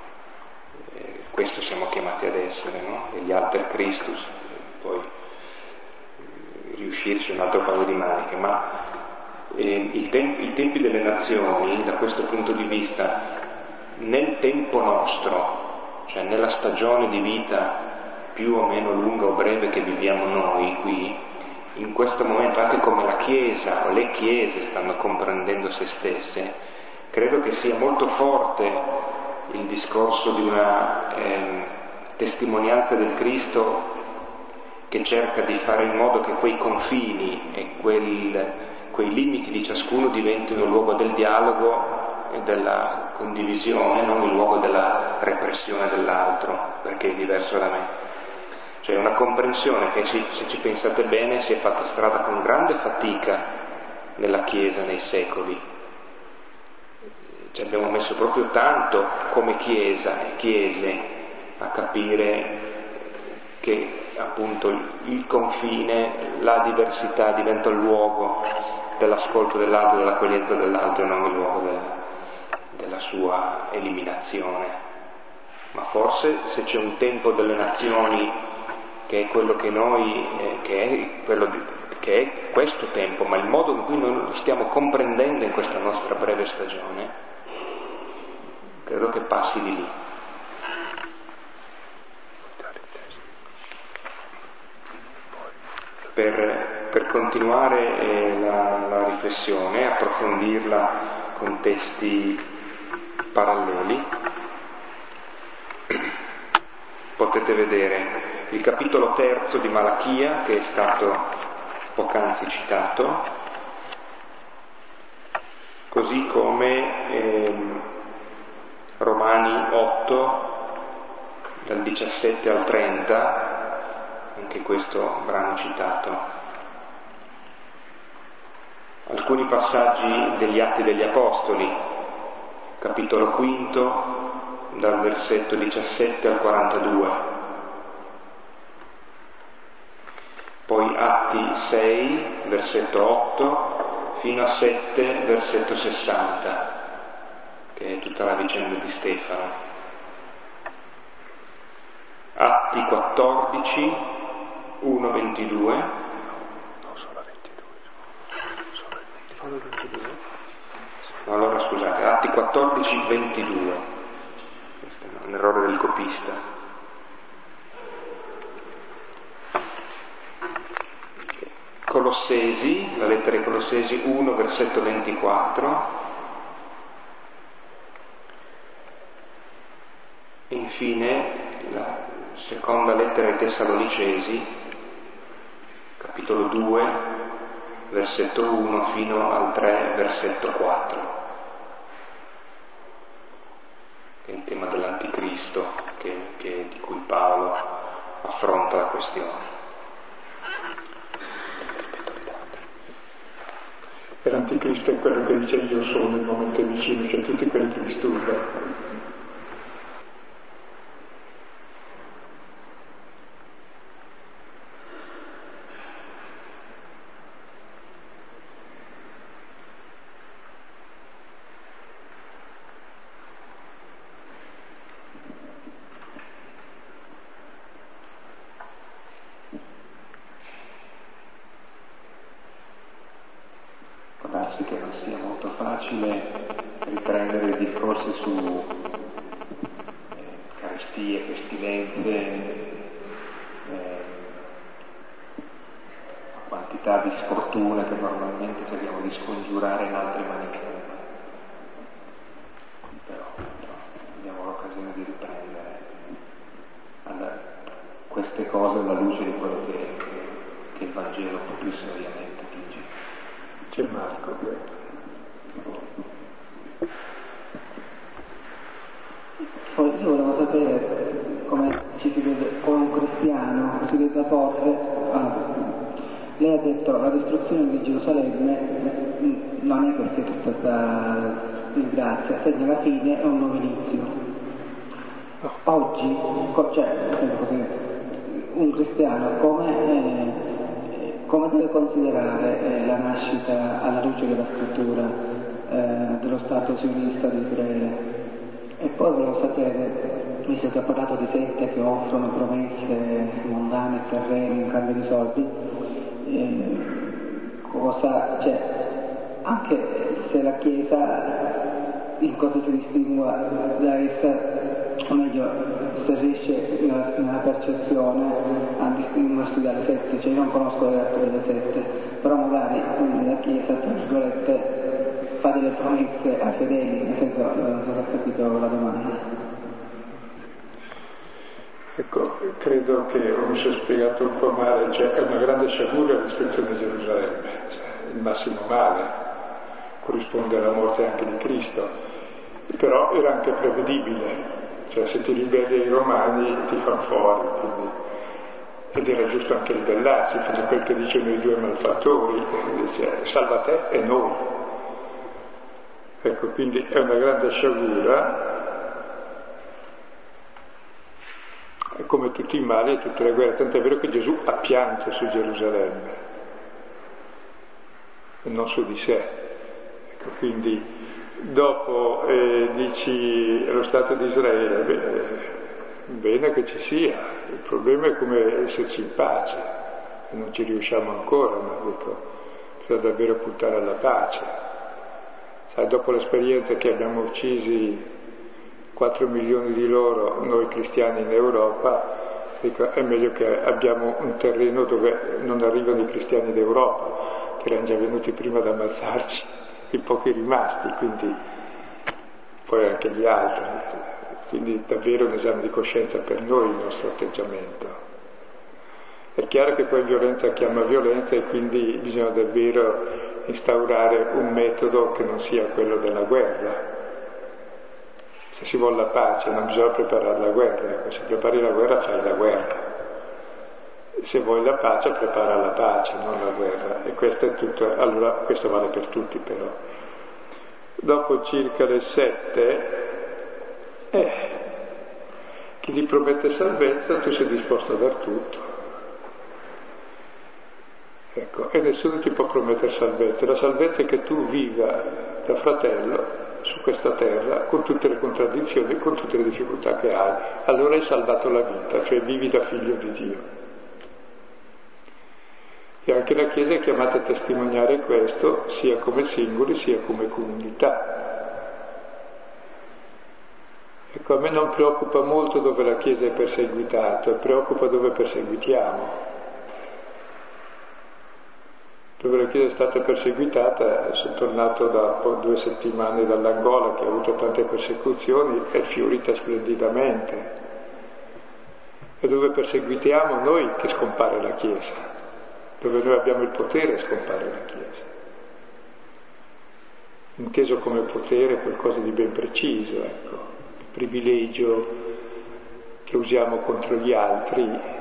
Eh, questo siamo chiamati ad essere, no? degli alter Christus. Poi riuscirci un altro paio di maniche, ma eh, tem- i tempi delle nazioni, da questo punto di vista, nel tempo nostro, cioè nella stagione di vita più o meno lunga o breve che viviamo noi qui, in questo momento, anche come la Chiesa o le Chiese stanno comprendendo se stesse, credo che sia molto forte il discorso di una eh, testimonianza del Cristo che cerca di fare in modo che quei confini e quel, quei limiti di ciascuno diventino il luogo del dialogo e della condivisione, non il luogo della repressione dell'altro, perché è diverso da me. Cioè una comprensione che se ci pensate bene si è fatta strada con grande fatica nella Chiesa nei secoli. Ci abbiamo messo proprio tanto come Chiesa e Chiese a capire che appunto il confine, la diversità diventa il luogo dell'ascolto dell'altro, dell'accoglienza dell'altro e non il luogo della, della sua eliminazione. Ma forse se c'è un tempo delle nazioni che è quello che noi, eh, che, è di, che è questo tempo, ma il modo in cui noi lo stiamo comprendendo in questa nostra breve stagione, credo che passi di lì. Per, per continuare eh, la, la riflessione, approfondirla con testi paralleli, potete vedere il capitolo terzo di Malachia che è stato poc'anzi citato, così come eh, Romani 8 dal 17 al 30 anche questo brano citato. Alcuni passaggi degli Atti degli Apostoli, capitolo quinto, dal versetto 17 al 42. Poi Atti 6, versetto 8, fino a 7, versetto 60, che è tutta la vicenda di Stefano. Atti 14, 1, 22. No, sono 22. Sono 22. No, allora scusate, Atti 14, 22. Questo è un errore del copista. Colossesi, la lettera ai Colossesi 1, versetto 24. Infine, la seconda lettera ai Tessalonicesi capitolo 2, versetto 1 fino al 3, versetto 4, che è il tema dell'anticristo che, che, di cui Paolo affronta la questione. E l'anticristo è quello che dice io sono, il momento vicino, cioè tutti quelli che disturbano. facile riprendere i discorsi su eh, carestie, pestilenze, eh, quantità di sfortuna che normalmente cerchiamo di scongiurare in altre maniere. Però, però abbiamo l'occasione di riprendere alla, queste cose alla luce di quello che, che il Vangelo un po' più seriamente dice. C'è Marco questo. Volevo sapere come ci si deve, come un cristiano si deve porre. Ah, lei ha detto la distruzione di Gerusalemme non è che sia tutta questa disgrazia, segna la fine è un nuovo inizio. Oggi, cioè, così, un cristiano come, eh, come deve considerare eh, la nascita alla luce della scrittura eh, dello Stato sionista di Israele? E poi volevo sapere, visto che ha parlato di sette che offrono promesse mondane e terreni in cambio di soldi, eh, cosa, cioè, anche se la Chiesa in cosa si distingue da essa, o meglio, se riesce nella, nella percezione a distinguersi dalle sette, cioè io non conosco le altre delle sette, però magari la Chiesa, tra virgolette, fa delle promesse ai fedeli, nel senso, non so se ho capito la domanda. Ecco, credo che mi sono spiegato un po' male, cioè è una grande sciagura la distruzione di Gerusalemme, cioè, il massimo male, corrisponde alla morte anche di Cristo, però era anche prevedibile, cioè se ti ribelli ai romani ti fanno fuori, quindi, ed era giusto anche ribellarsi, fino a quel che dicono i due malfattori, dice salva te e noi. Ecco, quindi è una grande sciagura come tutti i mali e tutte le guerre, tant'è vero che Gesù ha pianto su Gerusalemme e non su di sé. Ecco, quindi dopo eh, dici lo Stato di Israele, beh, bene che ci sia, il problema è come esserci in pace, e non ci riusciamo ancora, ma dico, bisogna davvero puntare alla pace. Sai, dopo l'esperienza che abbiamo uccisi 4 milioni di loro, noi cristiani in Europa, dico, è meglio che abbiamo un terreno dove non arrivano i cristiani d'Europa, che erano già venuti prima ad ammazzarci, i pochi rimasti, quindi poi anche gli altri. Quindi davvero un esame di coscienza per noi il nostro atteggiamento. È chiaro che poi violenza chiama violenza e quindi bisogna davvero instaurare un metodo che non sia quello della guerra, se si vuole la pace non bisogna preparare la guerra, ecco, se prepari la guerra fai la guerra. Se vuoi la pace prepara la pace, non la guerra. E questo è tutto, allora questo vale per tutti però. Dopo circa le sette, eh, chi ti promette salvezza tu sei disposto a dar tutto. Ecco, e nessuno ti può promettere salvezza. La salvezza è che tu viva da fratello su questa terra con tutte le contraddizioni con tutte le difficoltà che hai. Allora hai salvato la vita, cioè vivi da figlio di Dio. E anche la Chiesa è chiamata a testimoniare questo sia come singoli sia come comunità. Ecco, a me non preoccupa molto dove la Chiesa è perseguitata, preoccupa dove perseguitiamo dove la Chiesa è stata perseguitata, sono tornato da due settimane dall'Angola che ha avuto tante persecuzioni, è fiorita splendidamente. E dove perseguitiamo noi che scompare la Chiesa, dove noi abbiamo il potere scompare la Chiesa. Inteso come potere qualcosa di ben preciso, ecco, il privilegio che usiamo contro gli altri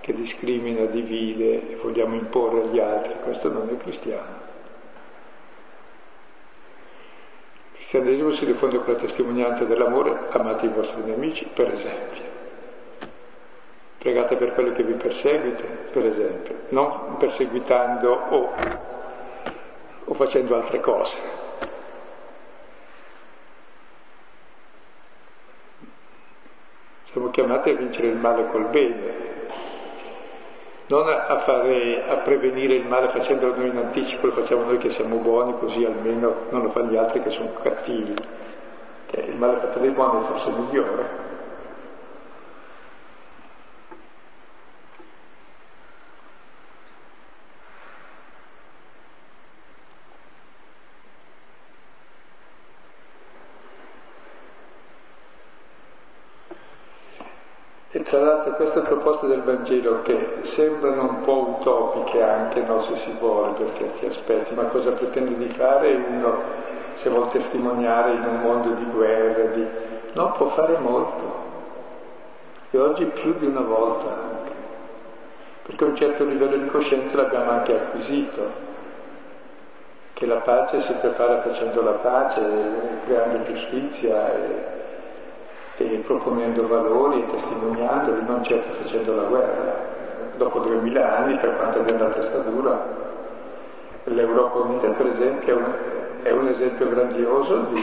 che discrimina, divide e vogliamo imporre agli altri, questo non è cristiano. Il cristianesimo si diffonde con la testimonianza dell'amore, amate i vostri nemici, per esempio. Pregate per quelli che vi perseguite, per esempio, non perseguitando o, o facendo altre cose. Siamo chiamati a vincere il male col bene, non a, fare, a prevenire il male facendolo noi in anticipo, lo facciamo noi che siamo buoni, così almeno non lo fanno gli altri che sono cattivi. Che il male fatto dai buoni è forse migliore. E l'altro queste proposte del Vangelo che sembrano un po' utopiche anche, no, se si vuole, per certi aspetti, ma cosa pretende di fare uno se vuole testimoniare in un mondo di guerra, di... no, può fare molto. E oggi più di una volta anche, perché un certo livello di coscienza l'abbiamo anche acquisito, che la pace si prepara facendo la pace, creando giustizia. E e proponendo valori e testimoniandoli, non certo facendo la guerra. Dopo duemila anni, per quanto abbia la testa dura, l'Europa Unita per esempio è un, è un esempio grandioso di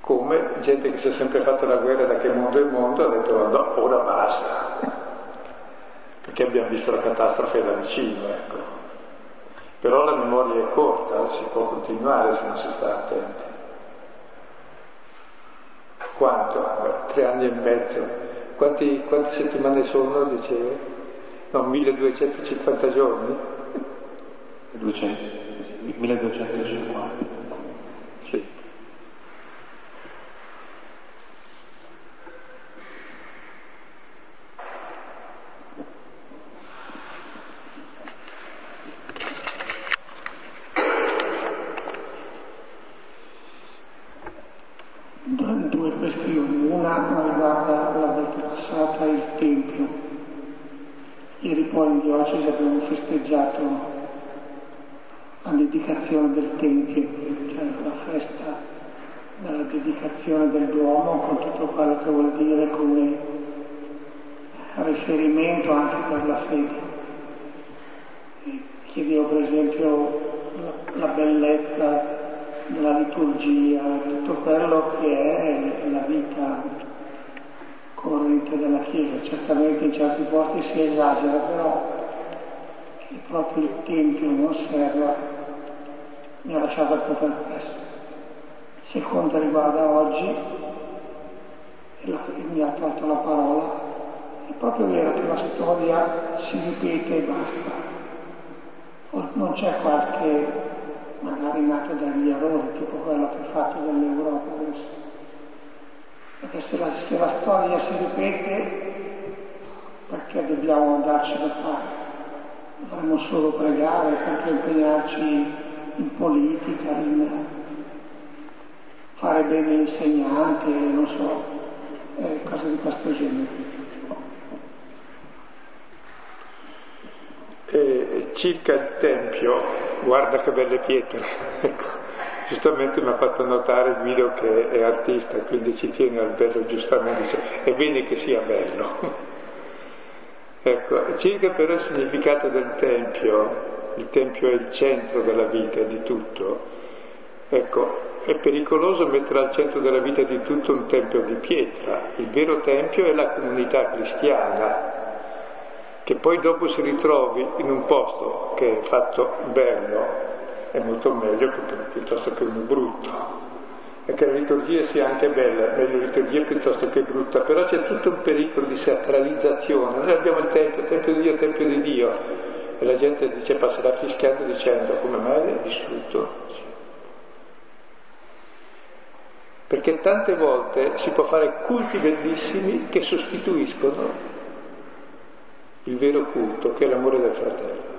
come gente che si è sempre fatta la guerra da che mondo è mondo ha detto no, ora basta, perché abbiamo visto la catastrofe da vicino, ecco. Però la memoria è corta, si può continuare se non si sta attenti. Quanto? Tre anni e mezzo. Quanti, quante settimane sono, dicevi? No, 1250 giorni? 200, 1250. Sì. Diocesi abbiamo festeggiato la dedicazione del Tempio, cioè la festa della dedicazione del Duomo con tutto quello che vuol dire come riferimento anche per la fede. Chiedevo per esempio la, la bellezza della liturgia, tutto quello che è la vita corrente della Chiesa. Certamente in certi posti si esagera, però che proprio il Tempio non osserva mi ha lasciato il po' perplesso. Seconda riguarda oggi, la, mi ha tolto la parola, è proprio vero che la storia si ripete e basta. Non c'è qualche, magari nato dagli errori, tipo quello che ha fatto dell'Europa adesso. Perché se la, se la storia si ripete, perché dobbiamo andarci da fare? dovremmo solo pregare perché impegnarci in politica, in fare bene l'insegnante, non so, eh, cose di questo genere. E circa il Tempio, guarda che belle pietre, ecco, giustamente mi ha fatto notare Guido che è artista, quindi ci tiene al bello, giustamente dice, è bene che sia bello. Ecco, circa però il significato del Tempio, il Tempio è il centro della vita di tutto, ecco, è pericoloso mettere al centro della vita di tutto un Tempio di pietra, il vero Tempio è la comunità cristiana, che poi dopo si ritrovi in un posto che è fatto bello, è molto meglio piuttosto che uno brutto e che la liturgia sia anche bella, meglio liturgia piuttosto che brutta, però c'è tutto un pericolo di sacralizzazione. Noi abbiamo il Tempio, il Tempio di Dio, il Tempio di Dio, e la gente dice, passerà fischiando dicendo come mai è distrutto. Perché tante volte si può fare culti bellissimi che sostituiscono il vero culto, che è l'amore del fratello.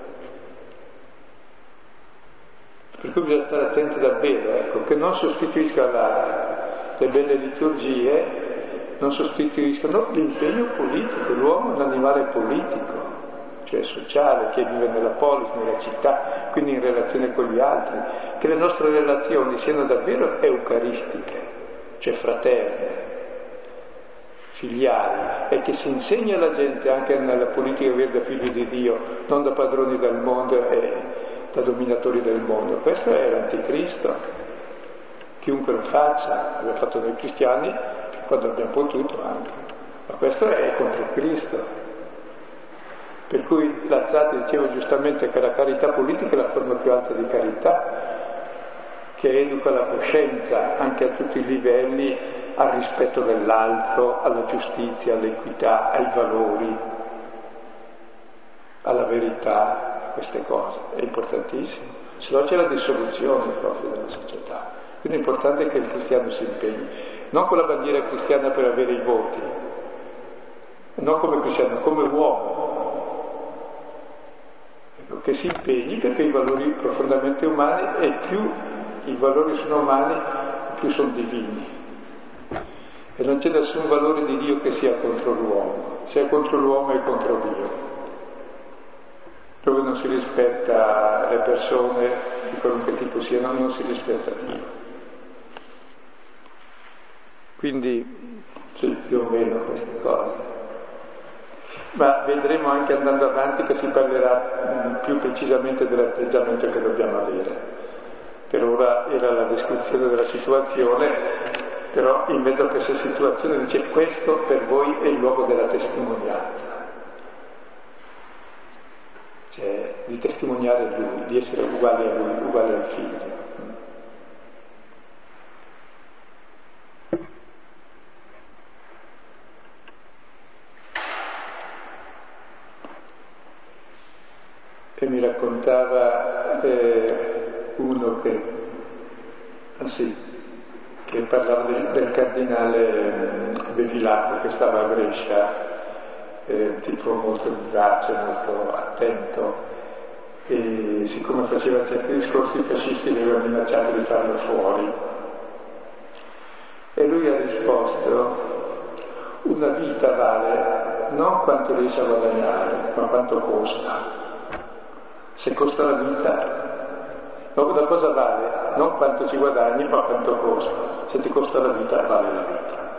Per cui bisogna stare attenti davvero, ecco, che non sostituisca la, le belle liturgie, non sostituiscano l'impegno politico, l'uomo è un animale politico, cioè sociale, che vive nella polis, nella città, quindi in relazione con gli altri, che le nostre relazioni siano davvero eucaristiche, cioè fraterne, filiali, e che si insegni alla gente anche nella politica verde figli di Dio, non da padroni del mondo e da dominatori del mondo. Questo è l'anticristo. Chiunque lo faccia, l'abbiamo fatto noi cristiani quando abbiamo potuto anche, ma questo è contro Cristo. Per cui Lazzati diceva giustamente che la carità politica è la forma più alta di carità, che educa la coscienza anche a tutti i livelli al rispetto dell'altro, alla giustizia, all'equità, ai valori, alla verità, queste cose. È importantissimo. Se no c'è la dissoluzione proprio della società. Quindi è importante che il cristiano si impegni, non con la bandiera cristiana per avere i voti, non come cristiano, come uomo. Ecco, che si impegni perché i valori profondamente umani e più i valori sono umani, più sono divini. E non c'è nessun valore di Dio che sia contro l'uomo, sia contro l'uomo e contro Dio. Dove non si rispetta le persone di qualunque tipo siano, non si rispetta Dio. Quindi, sì, più o meno queste cose ma vedremo anche andando avanti che si parlerà più precisamente dell'atteggiamento che dobbiamo avere. Per ora era la descrizione della situazione, però in mezzo a questa situazione dice questo per voi è il luogo della testimonianza, cioè di testimoniare Lui, di essere uguali a Lui, uguali al Figlio. E mi raccontava eh, uno che, ah sì, che parlava del, del cardinale Bevilacqua che stava a Brescia, eh, tipo molto vivace, molto attento, e siccome faceva certi discorsi i fascisti li avevano minacciato di farlo fuori. E lui ha risposto, una vita vale non quanto riesce a guadagnare, ma quanto costa. Se costa la vita, Dopo da cosa vale? Non quanto ci guadagni, ma quanto costa. Se ti costa la vita, vale la vita.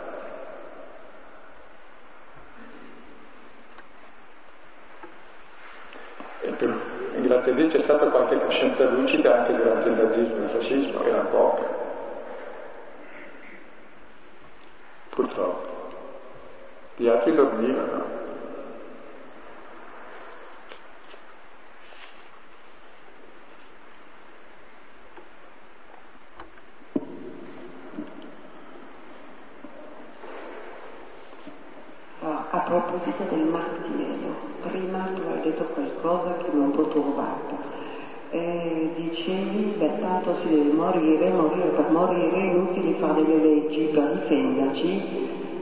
E grazie a Dio c'è stata qualche coscienza lucida anche durante il nazismo e il fascismo, era poca. Purtroppo. Gli altri dormivano. proposito del martirio, prima tu hai qualcosa che non trovato. Eh, dicevi, beh, tanto si deve morire, morire per morire, è inutile fare delle leggi per difenderci,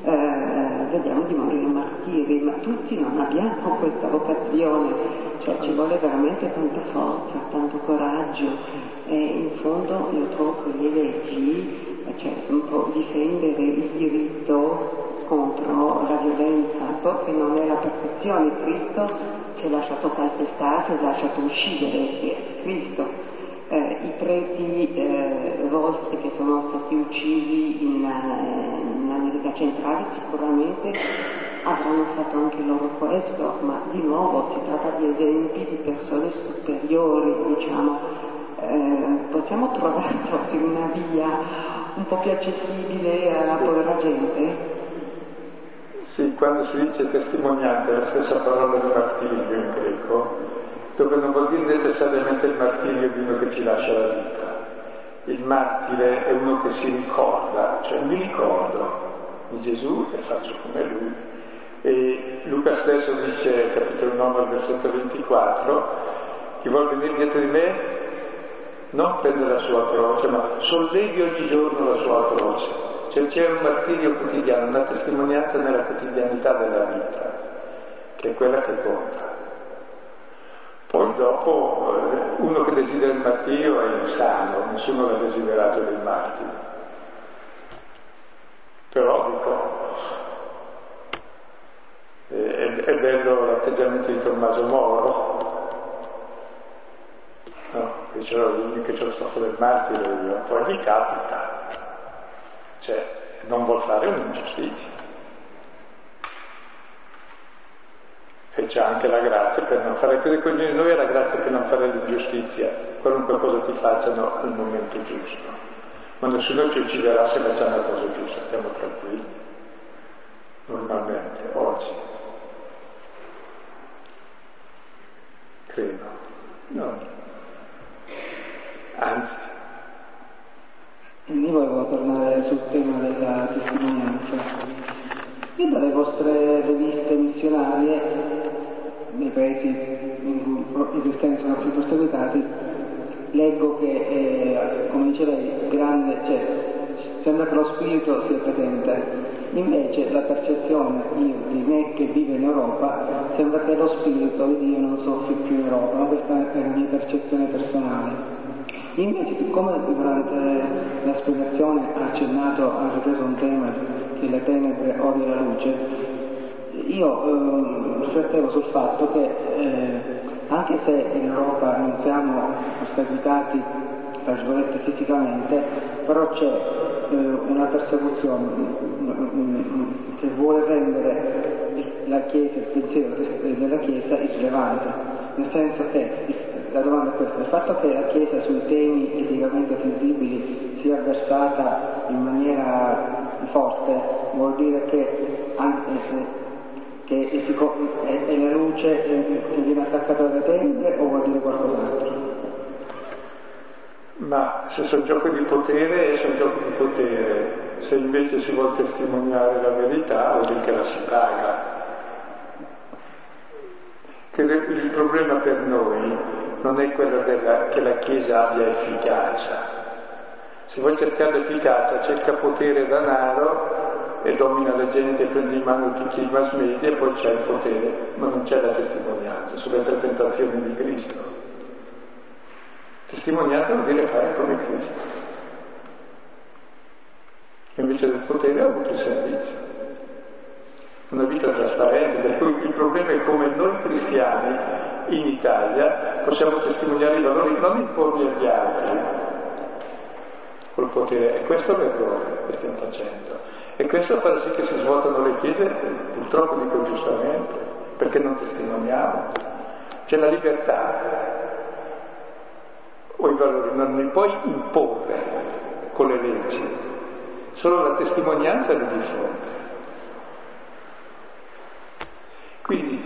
eh, vediamo di morire martiri, ma tutti non abbiamo questa vocazione, cioè ci vuole veramente tanta forza, tanto coraggio e in fondo io trovo che le leggi, cioè un po' difendere il diritto contro la violenza. So che non è la perfezione, Cristo si è lasciato calpestare, si è lasciato uccidere, Cristo. Eh, I preti eh, vostri che sono stati uccisi in, eh, in America centrale sicuramente avranno fatto anche loro questo, ma di nuovo si tratta di esempi di persone superiori, diciamo. Eh, possiamo trovare forse una via un po' più accessibile alla povera gente? Sì, quando si dice testimonianza è la stessa parola di martirio in greco, dove non vuol dire necessariamente il martirio di uno che ci lascia la vita. Il martire è uno che si ricorda, cioè mi ricordo di Gesù e faccio come lui. E Luca stesso dice, capitolo 9, versetto 24, chi vuole venire dietro di me non prende la sua croce, ma sollevi ogni giorno la sua croce cioè c'è un martirio quotidiano, una testimonianza nella quotidianità della vita, che è quella che conta. Poi dopo eh, uno che desidera il martirio è insano, nessuno l'ha desiderato del martire. Però dico, è, è bello l'atteggiamento di Tommaso Moro, no, che ce l'ho, che ce lo sto del martire io, poi gli capita, cioè non vuol fare un'ingiustizia. E c'è anche la grazia per non fare, ognuno di noi ha la grazia per non fare l'ingiustizia, qualunque cosa ti facciano al momento giusto. Ma nessuno ci ucciderà se facciamo la cosa giusta, stiamo tranquilli, normalmente, oggi. credo. No. Anzi. Io volevo tornare sul tema della testimonianza. Io dalle vostre riviste missionarie, nei paesi in cui i cristiani sono più perseguitati, leggo che, eh, come dice lei, grande, cioè, sembra che lo spirito sia presente. Invece la percezione io, di me che vive in Europa sembra che lo spirito di Dio non soffri più in Europa, ma questa è la mia percezione personale. Invece, siccome durante la spiegazione ha accennato, ha ripreso un tema che le tenebre odia la luce, io eh, riflettevo sul fatto che eh, anche se in Europa non siamo perseguitati, tra virgolette, fisicamente, però c'è eh, una persecuzione che vuole rendere la Chiesa, il pensiero della Chiesa irrilevante, nel senso che la domanda è questa, il fatto che la Chiesa sui temi eticamente sensibili sia versata in maniera forte vuol dire che, anche, che è, è, la luce che viene attaccata dalle tenebre o vuol dire qualcos'altro? Ma se sono giochi di potere, sono giochi di potere. Se invece si vuole testimoniare la verità, vuol dire che la si paga. Che il problema per noi non è quello della, che la Chiesa abbia efficacia. Se vuoi cercare l'efficacia, cerca potere e denaro e domina la gente, prende in mano tutti i mass media e poi c'è il potere, ma non c'è la testimonianza sulle tre tentazioni di Cristo. Testimonianza vuol dire fare come Cristo. Invece del potere ha avuto il servizio una vita trasparente, il problema è come noi cristiani in Italia possiamo testimoniare i valori, non imporli agli altri col potere, e questo è l'errore che stiamo facendo. E questo fa sì che si svuotano le chiese, purtroppo dico giustamente, perché non testimoniamo. C'è la libertà o i valori, non li puoi imporre con le leggi, solo la testimonianza li diffonde. Quindi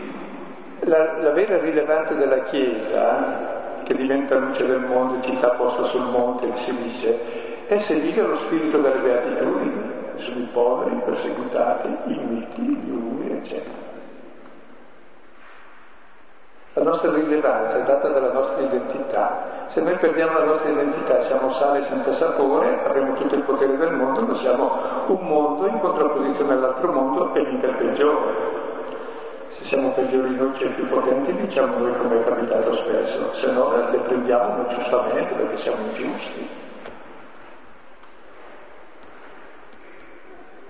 la, la, vera rilevanza della Chiesa, che diventa luce del mondo, città posta sul monte, si dice, è se vive lo spirito delle beatitudini sui poveri, i perseguitati, i miti, gli umili, eccetera. La nostra rilevanza è data dalla nostra identità. Se noi perdiamo la nostra identità, siamo sale senza sapore, avremo tutto il potere del mondo, ma siamo un mondo in contrapposizione all'altro mondo e il peggiore se siamo peggiori noi che più potenti diciamo noi come è capitato spesso, se no le prendiamo giustamente perché siamo ingiusti.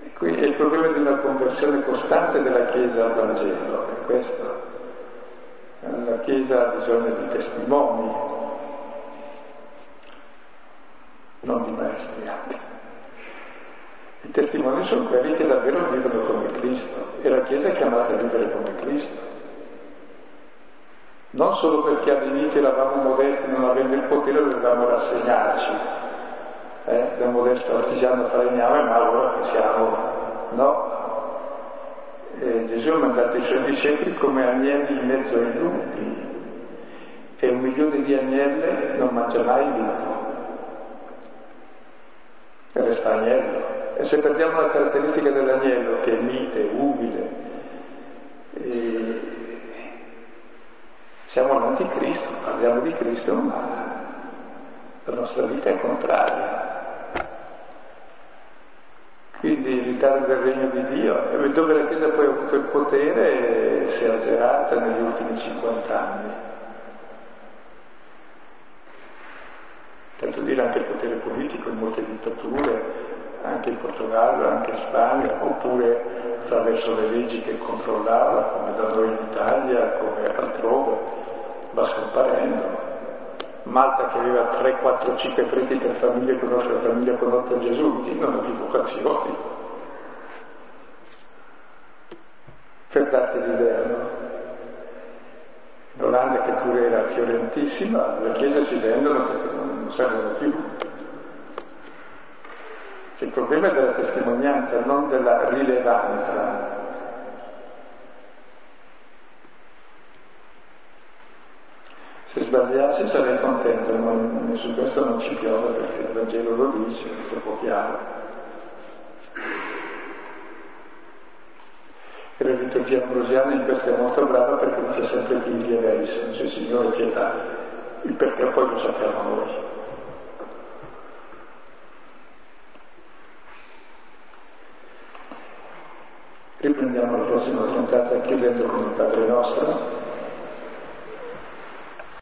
E qui è il problema di una conversione costante della Chiesa al Vangelo, è questo. La Chiesa ha bisogno di testimoni, non di maestri anche. I testimoni sono quelli che davvero vivono come Cristo e la Chiesa è chiamata a vivere come Cristo. Non solo perché all'inizio eravamo modesti, non avendo il potere dovevamo rassegnarci, eh, da modesto artigiano falegname, ma ora che siamo, no. E Gesù ha mandato i suoi discepoli come agnelli in mezzo ai lupi e un milione di agnelle non mangia mai il lupo, resta agnello. E se perdiamo la caratteristica dell'agnello, che è mite, umile, eh, siamo l'anticristo, parliamo di Cristo, ma la nostra vita è contraria. Quindi l'Italia del regno di Dio, dove la Chiesa poi ha avuto il potere, si è azzerata negli ultimi 50 anni. Tanto dire anche il potere politico in molte dittature anche in Portogallo, anche in Spagna, oppure attraverso le leggi che controllava, come da noi in Italia, come altrove, va scomparendo. Malta che aveva 3, 4, 5 preti per famiglia, conosce la famiglia condotta Gesù, non ha più vocazioni. Per darti l'idea, no? L'Olanda che pure era fiorentissima, le chiese si vendono perché non servono più. Cioè, il problema della testimonianza, non della rilevanza. sbagliassi sarei contento, ma su questo non ci piove perché il Vangelo lo dice, è troppo chiaro. E la liturgia ambrosiana in questo è molto brava perché dice sempre Kyrie eleison, cioè Signore pietà, il perché poi lo sappiamo noi. Riprendiamo la prossima puntata chiudendo con il Padre nostro.